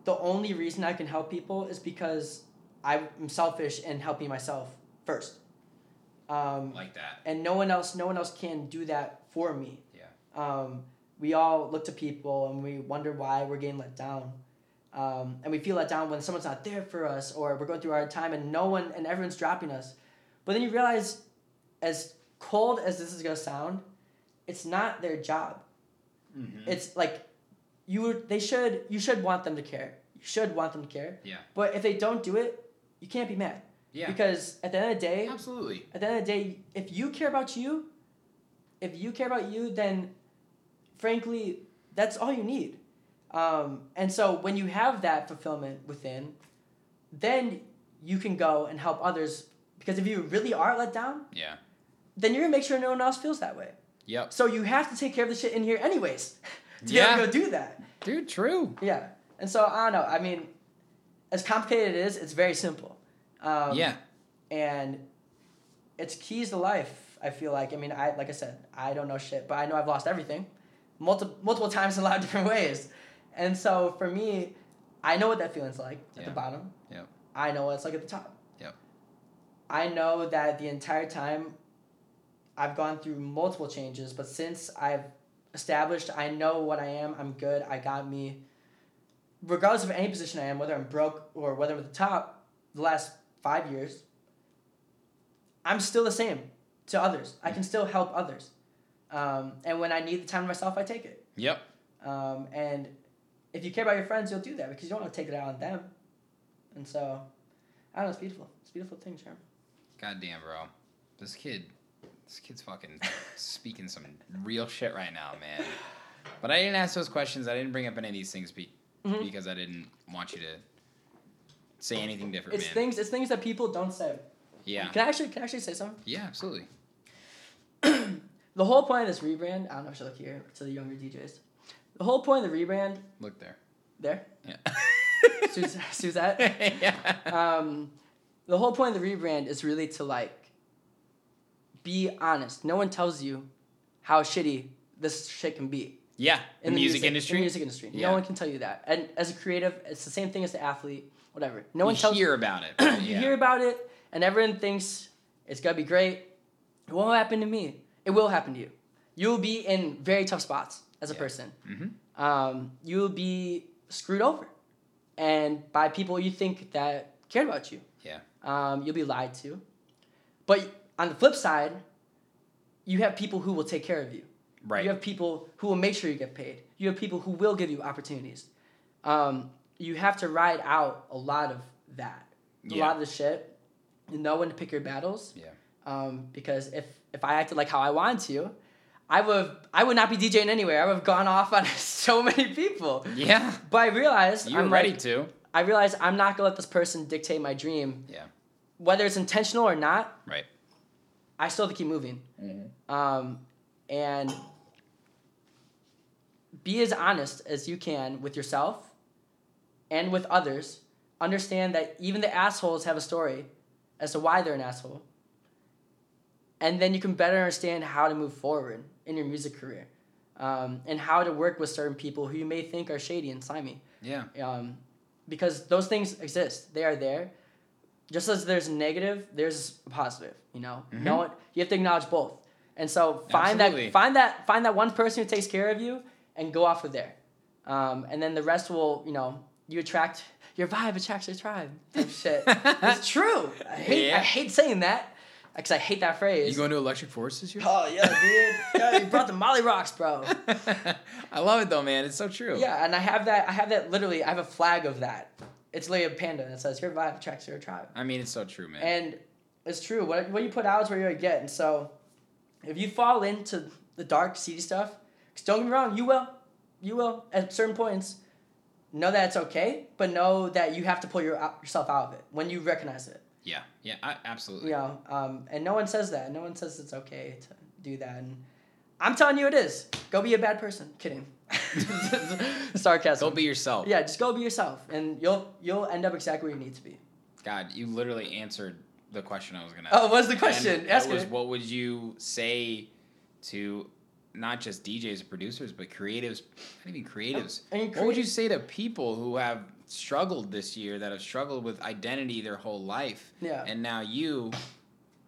the only reason i can help people is because i'm selfish in helping myself first um, Like that. and no one else no one else can do that for me Yeah. um, we all look to people and we wonder why we're getting let down um, and we feel let down when someone's not there for us or we're going through hard time and no one and everyone's dropping us but then you realize as cold as this is going to sound it's not their job Mm-hmm. it's like you would they should you should want them to care you should want them to care Yeah. but if they don't do it you can't be mad Yeah. because at the end of the day Absolutely. at the end of the day, if you care about you, if you care about you, then frankly, that's all you need. Um, and so when you have that fulfillment within, then you can go and help others. Because if you really are let down, Yeah. then you're gonna make sure no one else feels that way. Yep. So you have to take care of the shit in here anyways to Yeah. be able to go do that. Dude, true. Yeah. And so I don't know. I mean, as complicated as it is, it's very simple. Um, yeah. and it's keys to life. I feel like I mean I like I said I don't know shit, but I know I've lost everything, multiple multiple times in a lot of different ways, and so for me, I know what that feeling's like at the bottom. Yeah. I know what it's like at the top. Yeah. I know that the entire time, I've gone through multiple changes, but since I've established, I know what I am. I'm good. I got me. Regardless of any position I am, whether I'm broke or whether I'm at the top, the last five years, I'm still the same to others. I can still help others. Um, and when I need the time to myself, I take it. Yep. Um, and if you care about your friends, you'll do that because you don't want to take it out on them. And so, I don't know. It's beautiful. It's a beautiful thing, Sherm. God damn, bro. This kid, this kid's fucking speaking some real shit right now, man. But I didn't ask those questions. I didn't bring up any of these things be- Mhm. because I didn't want you to say anything different, It's man. things. It's things that people don't say. yeah. Can I actually? Can I actually say something? Yeah, absolutely. The whole point of this rebrand. I don't know if should look here to the younger DJs. The whole point of the rebrand. Look there. There, Yeah. Suzette. yeah. um, the whole point of the rebrand is really to like be honest. No one tells you how shitty this shit can be. Yeah. in the, music, In industry. the music industry. Yeah. No one can tell you that. And as a creative, it's the same thing as the athlete, whatever. No one tells. you hear about it. right? you hear about it and everyone thinks it's gonna be great. It won't happen to me. It will happen to you. You'll be in very tough spots as a Yeah. person. Mhm. Um, you'll be screwed over, and by people you think that cared about you. Yeah. Um, you'll be lied to. But on the flip side, you have people who will take care of you. Right. You have people who will make sure you get paid. You have people who will give you opportunities. Um, you have to ride out a lot of that, a lot of the shit, and know when to pick your battles. Yeah. Um, because if if I acted like how I wanted to, I would I would not be DJing anywhere. I would have gone off on so many people. Yeah. But I realized You I'm ready like, to. I realized I'm not gonna let this person dictate my dream, Yeah. whether it's intentional or not. Right. I still have to keep moving. Um, and be as honest as you can with yourself and with others. Understand that even the assholes have a story as to why they're an asshole. And then you can better understand how to move forward in your music career um, and how to work with certain people who you may think are shady and slimy Yeah. um, because those things exist. They are there. Just as there's negative, there's a positive. You know, no one. You have to acknowledge both, and so find Absolutely. that find that find that one person who takes care of you, and go off with there, um, and then the rest will you know you attract your vibe attracts your tribe shit. it's true. I hate Yeah. I hate saying that because I hate that phrase. You going to Electric Forest this year? oh yeah, dude. yeah, you brought the Molly Rocks, bro. I love it though, man. It's so true. Yeah, and I have that. I have that. Literally, I have a flag of that. It's literally a panda that says "Your vibe attracts your tribe," I mean, it's so true, man. and it's true. What what you put out is what you're gonna get. And so, if you fall into the dark, seedy stuff, 'cause don't get me wrong, you will, you will at certain points. Know that it's okay, but know that you have to pull your, yourself out of it when you recognize it. yeah. Yeah. I, absolutely. You know, um, and no one says that. No one says it's okay to do that. And I'm telling you, it is. Go be a bad person. Kidding. Sarcasm. Go be yourself. Yeah, just go be yourself, and you'll you'll end up exactly where you need to be. God, you literally answered the question I was gonna. Ask. Oh, what's the question? And Ask it was, what would you say to not just DJs and producers, but creatives, not even creatives. I mean, what would you say to people who have struggled this year, that have struggled with identity their whole life, Yeah. and now you,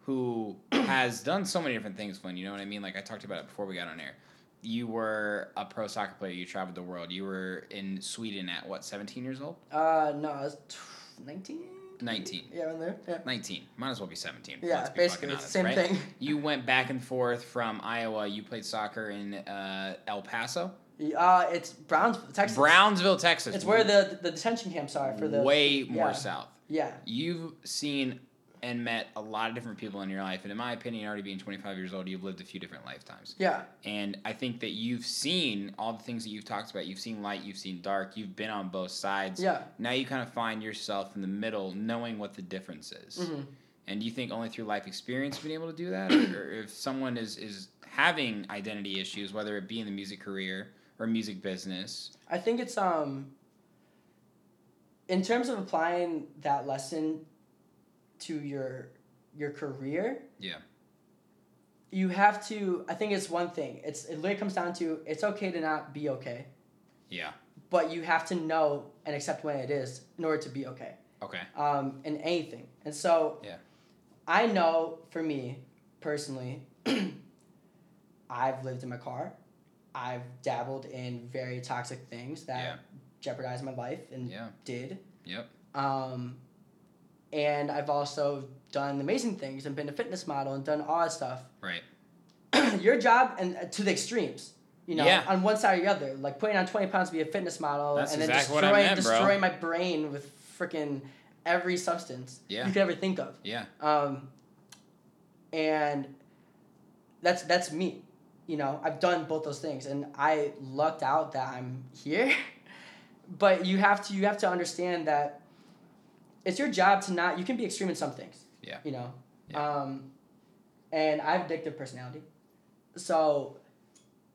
who has done so many different things, Flynn, you know what I mean? Like I talked about it before we got on air. You were a pro soccer player. You traveled the world. You were in Sweden at what, 17 years old? Uh, no, I was nineteen. 19. Yeah, in there. Yeah. 19. Might as well be 17. Yeah, let's be basically, it's the honest, same right? thing. You went back and forth from Iowa. You played soccer in uh, El Paso, Uh, it's Brownsville, Texas. Brownsville, Texas. It's where the the detention camps are for the. way more yeah. south. Yeah. You've seen and met a lot of different people in your life, and in my opinion, already being 25 years old, you've lived a few different lifetimes. Yeah. And I think that you've seen all the things that you've talked about. You've seen light, you've seen dark, you've been on both sides. Yeah. Now you kind of find yourself in the middle, knowing what the difference is. Mhm. And do you think only through life experience you've been able to do that? or if someone is, is having identity issues, whether it be in the music career or music business, I think it's um. In terms of applying that lesson to your your career, yeah. you have to. I think it's one thing. It's it literally comes down to it's okay to not be okay, Yeah. but you have to know and accept when it is in order to be okay. Okay. um, in anything. And so, Yeah. I know for me personally, I've lived in my car. I've dabbled in very toxic things that Yeah. jeopardized my life and Yeah. did. Yep. Um, and I've also done amazing things and been a fitness model and done all that stuff. Right. Your job and uh, to the extremes. You know, Yeah. on one side or the other, like putting on twenty pounds to be a fitness model, That's and then exactly destroying meant, destroying my brain with freaking every substance Yeah. you could ever think of. Yeah. Um, and that's that's me. You know, I've done both those things, and I lucked out that I'm here. but you have to you have to understand that it's your job to not. You can be extreme in some things. Yeah. You know. Yeah. Um, and I have addictive personality, so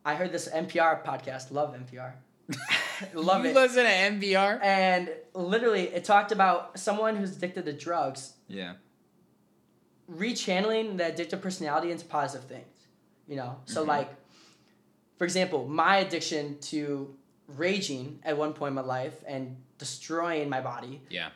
I heard this NPR podcast. Love NPR. Love you it. listen to NPR? And literally, it talked about someone who's addicted to drugs Yeah. rechanneling the addictive personality into positive things. You know, so Mhm. like, for example, my addiction to raging at one point in my life and destroying my body, Yeah.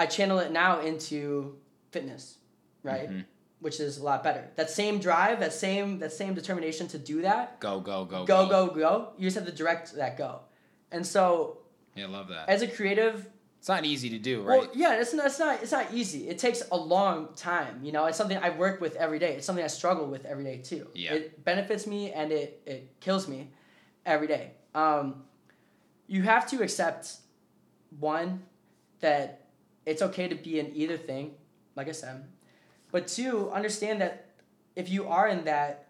I channel it now into fitness, right? Mhm. Which is a lot better. That same drive, that same that same determination to do that, Go, go, go, go go go. You just have to direct that go. And so, Yeah, I love that. as a creative, It's not easy to do, right? Well, yeah, it's not, it's not it's not easy. It takes a long time. You know, it's something I work with every day. It's something I struggle with every day too. Yeah. It benefits me and it it kills me every day. Um, you have to accept one that it's okay to be in either thing, like I said, but two, understand that if you are in that,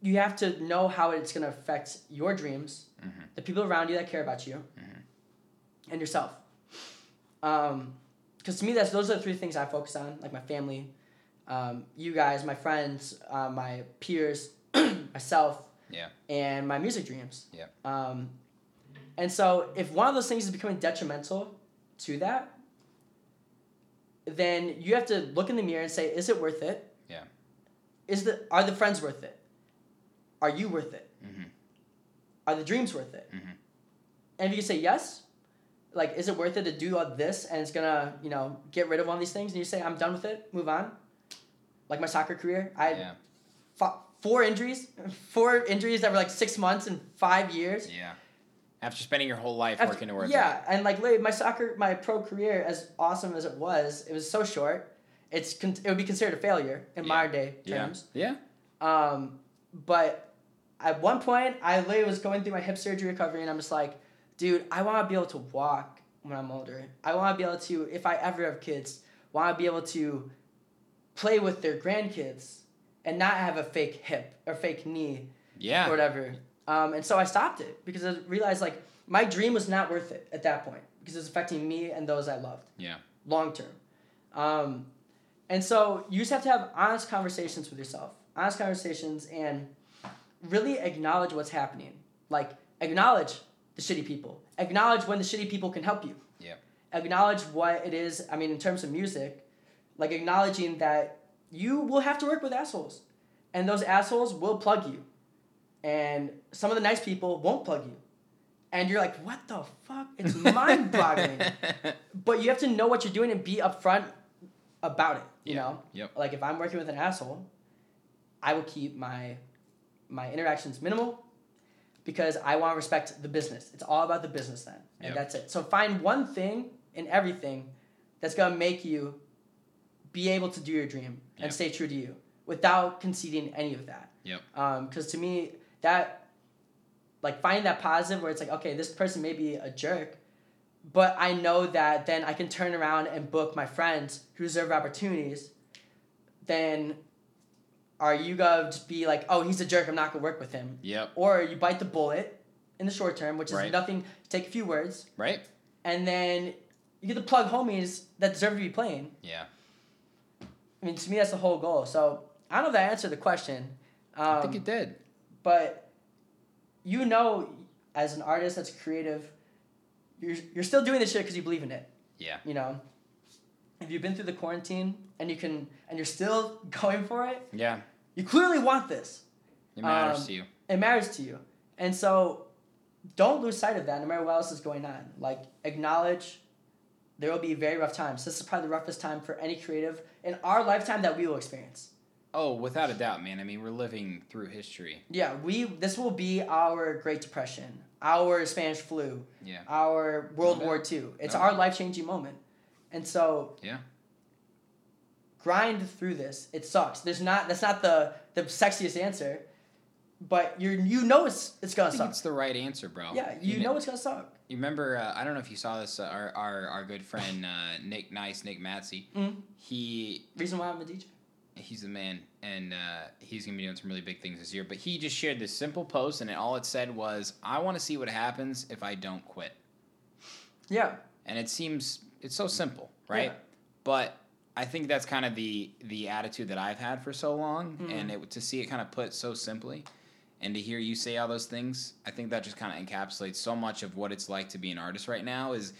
you have to know how it's gonna affect your dreams, Mhm. the people around you that care about you, and yourself. Um, because to me, that's those are the three things I focus on, like my family, um, you guys, my friends, uh, my peers, myself, Yeah. and my music dreams. Yeah. Um, and so if one of those things is becoming detrimental to that, then you have to look in the mirror and say, is it worth it? Yeah. Is the are the friends worth it? Are you worth it? Mhm. Are the dreams worth it? Mhm. And if you can say yes, like, is it worth it to do all this and it's gonna, you know, get rid of all these things? And you say, I'm done with it, move on. Like my soccer career, I had Yeah. fo- four injuries, four injuries that were like six months and five years. Yeah. After spending your whole life After- working towards yeah, and like my soccer, my pro career, as awesome as it was, it was so short. It's con- it would be considered a failure in Yeah. modern day it. Yeah. terms. Yeah. Um, but at one point, I literally was going through my hip surgery recovery, and I'm just like, dude, I want to be able to walk when I'm older. I want to be able to, if I ever have kids, want to be able to play with their grandkids and not have a fake hip or fake knee Yeah. or whatever. Um, and so I stopped it because I realized like my dream was not worth it at that point because it was affecting me and those I loved Yeah. long term. Um, and so you just have to have honest conversations with yourself, honest conversations, and really acknowledge what's happening. Like acknowledge the shitty people, acknowledge when the shitty people can help you. Yeah. Acknowledge what it is. I mean, in terms of music, like acknowledging that you will have to work with assholes, and those assholes will plug you, and some of the nice people won't plug you, and you're like, what the fuck? It's mind boggling but you have to know what you're doing and be upfront about it. You Yeah. know, Yep. like if I'm working with an asshole, I will keep my my interactions minimal because I want to respect the business. It's all about the business then, and Yep. that's it. So find one thing in everything that's gonna make you be able to do your dream and Yep. stay true to you without conceding any of that. Yep. Um, because to me, that like finding that positive where it's like, okay, this person may be a jerk, but I know that then I can turn around and book my friends who deserve opportunities. Then are you gonna just be like, oh, he's a jerk, I'm not gonna work with him? Yep. Or you bite the bullet in the short term, which is Right. nothing, take a few words, Right? and then you get to plug homies that deserve to be playing. Yeah. I mean, to me, that's the whole goal. So I don't know if that answered the question. Um, I think it did. But you know as an artist that's creative you're, you're still doing this shit because you believe in it Yeah. you know if you've been through the quarantine and you can and you're still going for it Yeah. You clearly want this. It matters Um, to you. It matters to you. And so don't lose sight of that no matter what else is going on. Like acknowledge there will be very rough times. This is probably the roughest time for any creative in our lifetime that we will experience. Oh, without a doubt, man. I mean, we're living through history. Yeah, we this will be our Great Depression, our Spanish flu, Yeah. our World No War doubt. II. It's No our life changing moment. And so Yeah. grind through this. It sucks. There's not that's not the the sexiest answer, but you're you know it's it's gonna suck. it's the right answer, bro. Yeah, you kn- know it's gonna suck. You remember? Uh, I don't know if you saw this. Uh, our our our good friend uh, Nick Nice, Nick Matsey. Mhm. He Reason why I'm a DJ. He's the man, and uh, he's gonna be doing some really big things this year. But he just shared this simple post, and it, all it said was, "I want to see what happens if I don't quit." Yeah. And it seems it's so simple, right? Yeah. But I think that's kind of the the attitude that I've had for so long, Mhm. and it, to see it kind of put so simply, and to hear you say all those things, I think that just kind of encapsulates so much of what it's like to be an artist right now. Is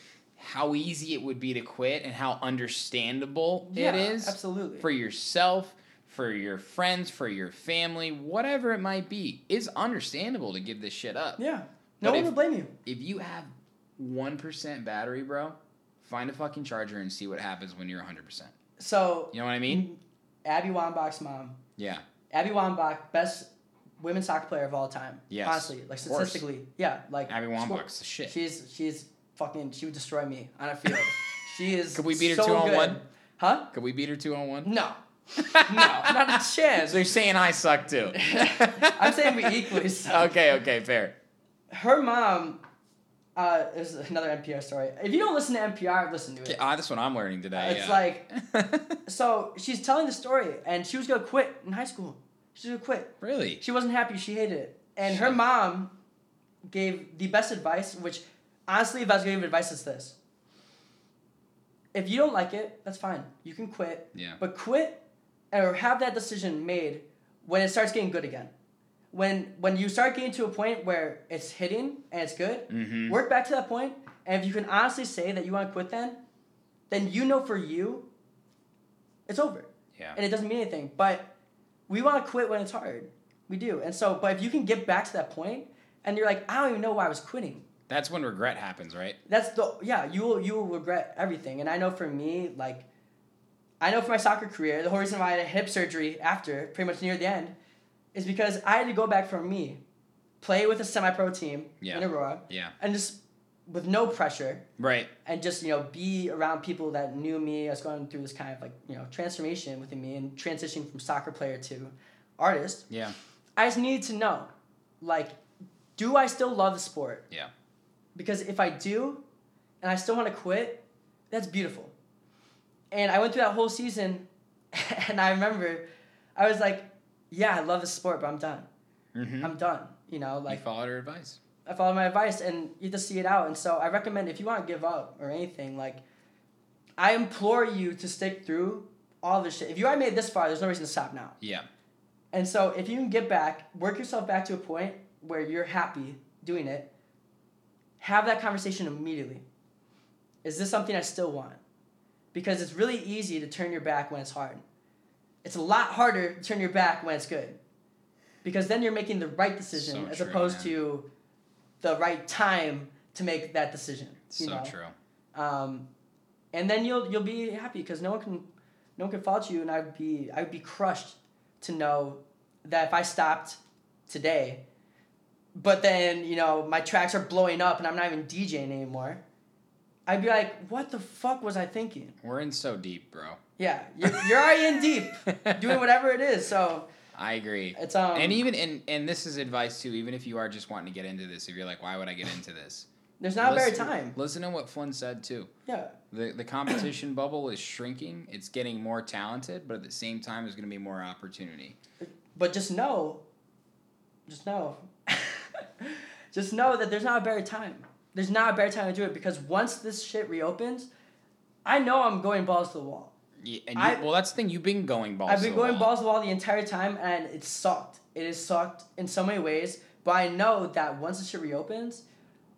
how easy it would be to quit, and how understandable Yeah, it is absolutely. for yourself, for your friends, for your family, whatever it might be. It's understandable to give this shit up. Yeah. No But one if- will blame you. If you have one percent battery, bro, find a fucking charger and see what happens when you're hundred percent. So You know what I mean? Abby Wambach's mom. Yeah. Abby Wambach, best women's soccer player of all time. Yes, Honestly, like statistically, yeah, like Abby Wambach's the shit. She's she's fucking. She would destroy me on a field. she is. Could we beat her so two on good. one? Huh? Could we beat her two on one? No. no, not a chance. So you're saying I suck too? I'm saying we equally suck. Okay, okay, fair. Her mom. Uh, is another NPR story. If you don't listen to NPR, listen to it. Ah, that's what I'm learning today. It's yeah. like so she's telling the story, and she was gonna quit in high school. She was gonna quit. really? She wasn't happy. She hated it. And her mom gave the best advice, which honestly, if I was gonna give advice, it's this. If you don't like it, that's fine. You can quit. Yeah. But quit or have that decision made when it starts getting good again. When when you start getting to a point where it's hitting and it's good, Mhm. work back to that point, And if you can honestly say that you want to quit then, then you know for you, it's over Yeah. and it doesn't mean anything. But we want to quit when it's hard. We do. And so, but if you can get back to that point and you're like, I don't even know why I was quitting. That's when regret happens, right? That's the yeah, you will you will regret everything. And I know for me, like I know for my soccer career, the whole reason why I had a hip surgery after, pretty much near the end, is because I had to go back from me, play with a semi pro team Yeah. in Aurora, Yeah. and just with no pressure Right. and just you know be around people that knew me. I was going through this kind of like you know transformation within me and transitioning from soccer player to artist. Yeah. I just needed to know, like, do I still love the sport? Yeah. Because if I do, and I still want to quit, that's beautiful. And I went through that whole season, and I remember, I was like, yeah, I love the sport, but I'm done. Mm-hmm. I'm done. You know, like you followed her advice. I followed my advice and you just see it out. And so I recommend if you want to give up or anything, like I implore you to stick through all this shit. If you already made it this far, there's no reason to stop now. Yeah. And so if you can get back, work yourself back to a point where you're happy doing it, have that conversation immediately. Is this something I still want? Because it's really easy to turn your back when it's hard. It's a lot harder to turn your back when it's good. Because then you're making the right decision So as true, opposed man. to the right time to make that decision. You So know? true. Um, and then you'll you'll be happy because no one can no one can fault you, and I'd be I'd be crushed to know that if I stopped today, but then you know my tracks are blowing up and I'm not even DJing anymore, I'd be like, what the fuck was I thinking? We're in so deep, bro. Yeah, you're, you're already in deep, doing whatever it is. So I agree. it's um and even and and this is advice too. Even if you are just wanting to get into this, if you're like, why would I get into this? there's not a better time. Listen to what Flynn said too. Yeah, The the competition bubble is shrinking. It's getting more talented, but at the same time, there's going to be more opportunity. But just know, just know, just know that there's not a better time. There's not a better time to do it because once this shit reopens, I know I'm going balls to the wall. Yeah, and you, I- well, that's the thing. You've been going balls. I've been the going wall. balls to the wall the entire time and it sucked. It has sucked in so many ways, but I know that once this shit reopens,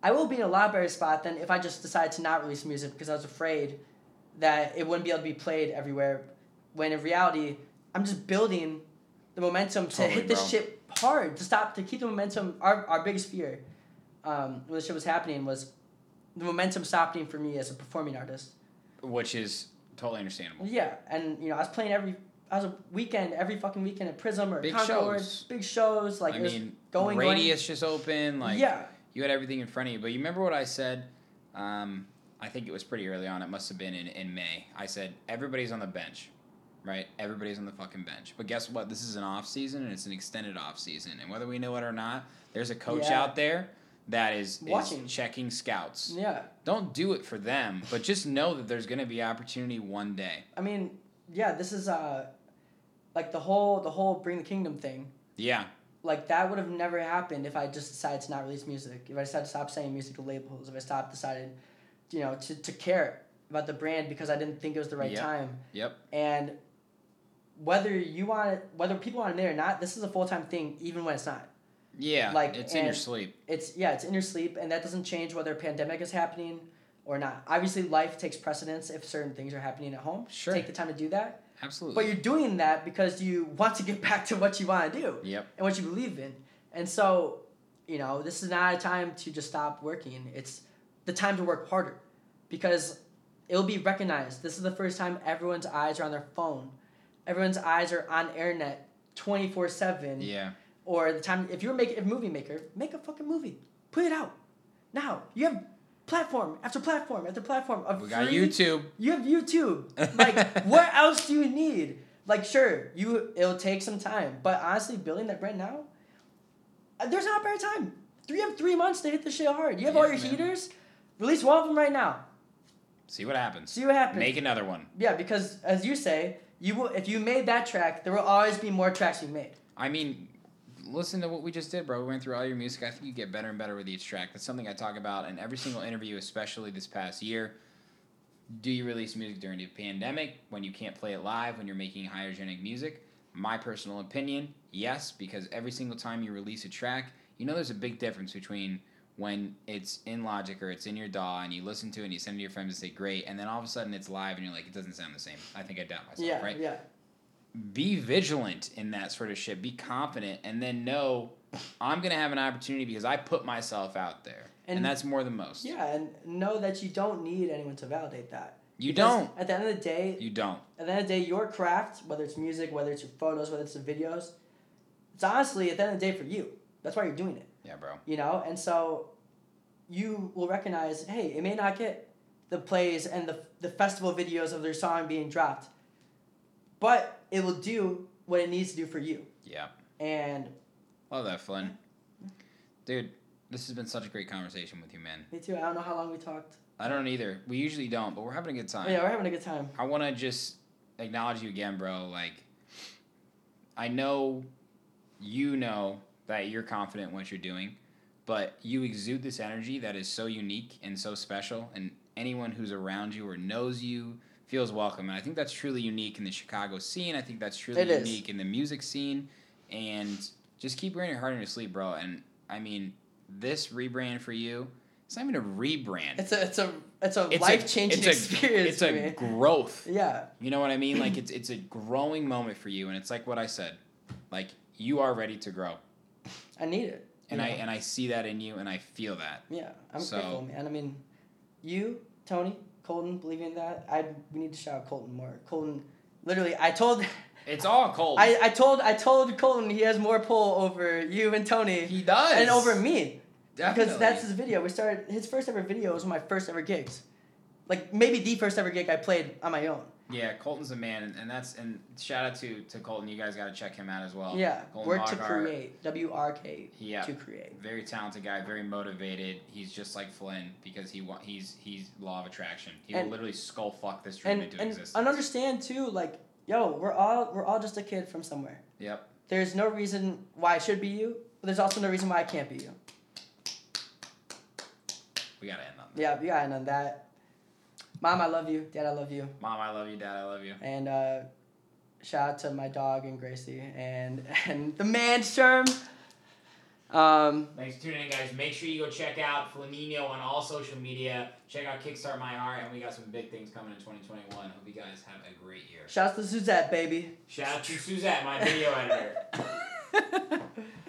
I will be in a lot better spot than if I just decided to not release music because I was afraid that it wouldn't be able to be played everywhere. When in reality, I'm just building the momentum Totally, to hit this bro. shit hard to stop to keep the momentum. Our our biggest fear, um, when this shit was happening was the momentum stopping for me as a performing artist. which is totally understandable. Yeah, and you know I was playing every. I was a weekend every fucking weekend at Prysm or Big Concord, shows. big shows like I mean, going going. radius just open. Like, yeah, you had everything in front of you. But you remember what I said? Um, I think it was pretty early on. It must have been in, in May. I said everybody's on the bench, right? Everybody's on the fucking bench. But guess what? This is an off season and it's an extended off season. And whether we know it or not, there's a coach Yeah. out there that is, is Watching. checking scouts. yeah. Don't do it for them, but just know that there's going to be opportunity one day. I mean, yeah. This is uh, like the whole the whole bring the kingdom thing. Yeah, like that would have never happened if I just decided to not release music. If I decided to stop saying music to labels. If I stopped decided, you know, to, to care about the brand because I didn't think it was the right Yep. time. Yep. And whether you want it, whether people want it or not, this is a full time thing, even when it's not. yeah. Like, it's in your sleep. It's yeah, it's in your sleep, and that doesn't change whether a pandemic is happening or not. Obviously, life takes precedence if certain things are happening at home. Sure. Take the time to do that. Absolutely. But you're doing that because you want to get back to what you want to do Yep. and what you believe in. And so, you know, this is not a time to just stop working. It's the time to work harder because it'll be recognized. This is the first time everyone's eyes are on their phone. Everyone's eyes are on internet 24/7 Yeah. or the time if you're making a movie maker, make a fucking movie. Put it out. Now, you have platform after platform after platform of We got free- YouTube. you have YouTube. Like, what else do you need? Like, sure, you it'll take some time, but honestly, building that brand now, uh, there's not a better time. Three have three months to hit the shit hard. You have all your man. heaters. Release one of them right now. See what happens. See what happens. Make another one. Yeah, because as you say, you will if you made that track, there will always be more tracks you made. I mean, listen to what we just did, bro. We went through all your music. I think you get better and better with each track. That's something I talk about in every single interview, especially this past year. Do you release music during the pandemic when you can't play it live, when you're making hygienic music? My personal opinion, yes, because every single time you release a track, you know there's a big difference between when it's in Logic or it's in your DAW and you listen to it and you send it to your friends and say great, and then all of a sudden it's live and you're like, it doesn't sound the same. I think I doubt myself, Yeah, right? yeah. be vigilant in that sort of shit. Be confident, and then know I'm gonna have an opportunity because I put myself out there, and, And- that's more than most. Yeah, and know that you don't need anyone to validate that. you Because don't. At the end of the day, You don't. at the end of the day, your craft, whether it's music, whether it's your photos, whether it's the videos, it's honestly at the end of the day for you. That's why you're doing it. Yeah, bro. You know, and so you will recognize, hey, it may not get the plays and the the festival videos of their song being dropped, but it will do what it needs to do for you. Yeah. And Love that, Flynn. Dude, this has been such a great conversation with you, man. me too. I don't know how long we talked. I don't either. We usually don't, but we're having a good time. Yeah, we're having a good time. I want to just acknowledge you again, bro. Like, I know you know that you're confident in what you're doing, but you exude this energy that is so unique and so special, and anyone who's around you or knows you feels welcome. And I think that's truly unique in the Chicago scene. I think that's truly It is. unique in the music scene. And just keep wearing your heart on your sleeve, bro. And I mean, this rebrand for you, it's not even a rebrand. It's a it's a it's a life changing it's a- experience It's a growth. Yeah. You know what I mean? Like it's it's a growing moment for you, and it's like what I said, like you are ready to grow, I need it. and you I and I see that in you, and I feel that. Yeah, I'm So- grateful, man. I mean, you, Tony, Colton, believing in that. I we need to shout out Colton more. Colton, literally, I told, It's all cold. I, I told I told Colton he has more pull over you and Tony he does, and over me Definitely. because that's his video. We started his first ever video was one of my first ever gigs, like maybe the first ever gig I played on my own. Yeah. Colton's a man, and, and that's and shout out to to Colton. You guys got to check him out as well. yeah, Colton work to create. W R K Yeah. to create. Very talented guy, very motivated. He's just like Flynn because he wa- he's he's law of attraction. He will literally skull fuck this dream And into and, existence. and understand too, like yo, we're all we're all just a kid from somewhere. Yep. There's no reason why I should be you, but there's also no reason why I can't be you. We gotta end on that. Yeah, you gotta end on that. Mom, I love you. Dad, I love you. Mom, I love you. Dad, I love you. And uh, shout out to my dog and Gracie and and the man Sherm. Um, Thanks for tuning in, guys. Make sure you go check out Flaninho on all social media. Check out Kickstart My Heart, and we got some big things coming in 2021. Hope you guys have a great year. shouts to Suzette, baby. Shout out to Suzette, my video editor.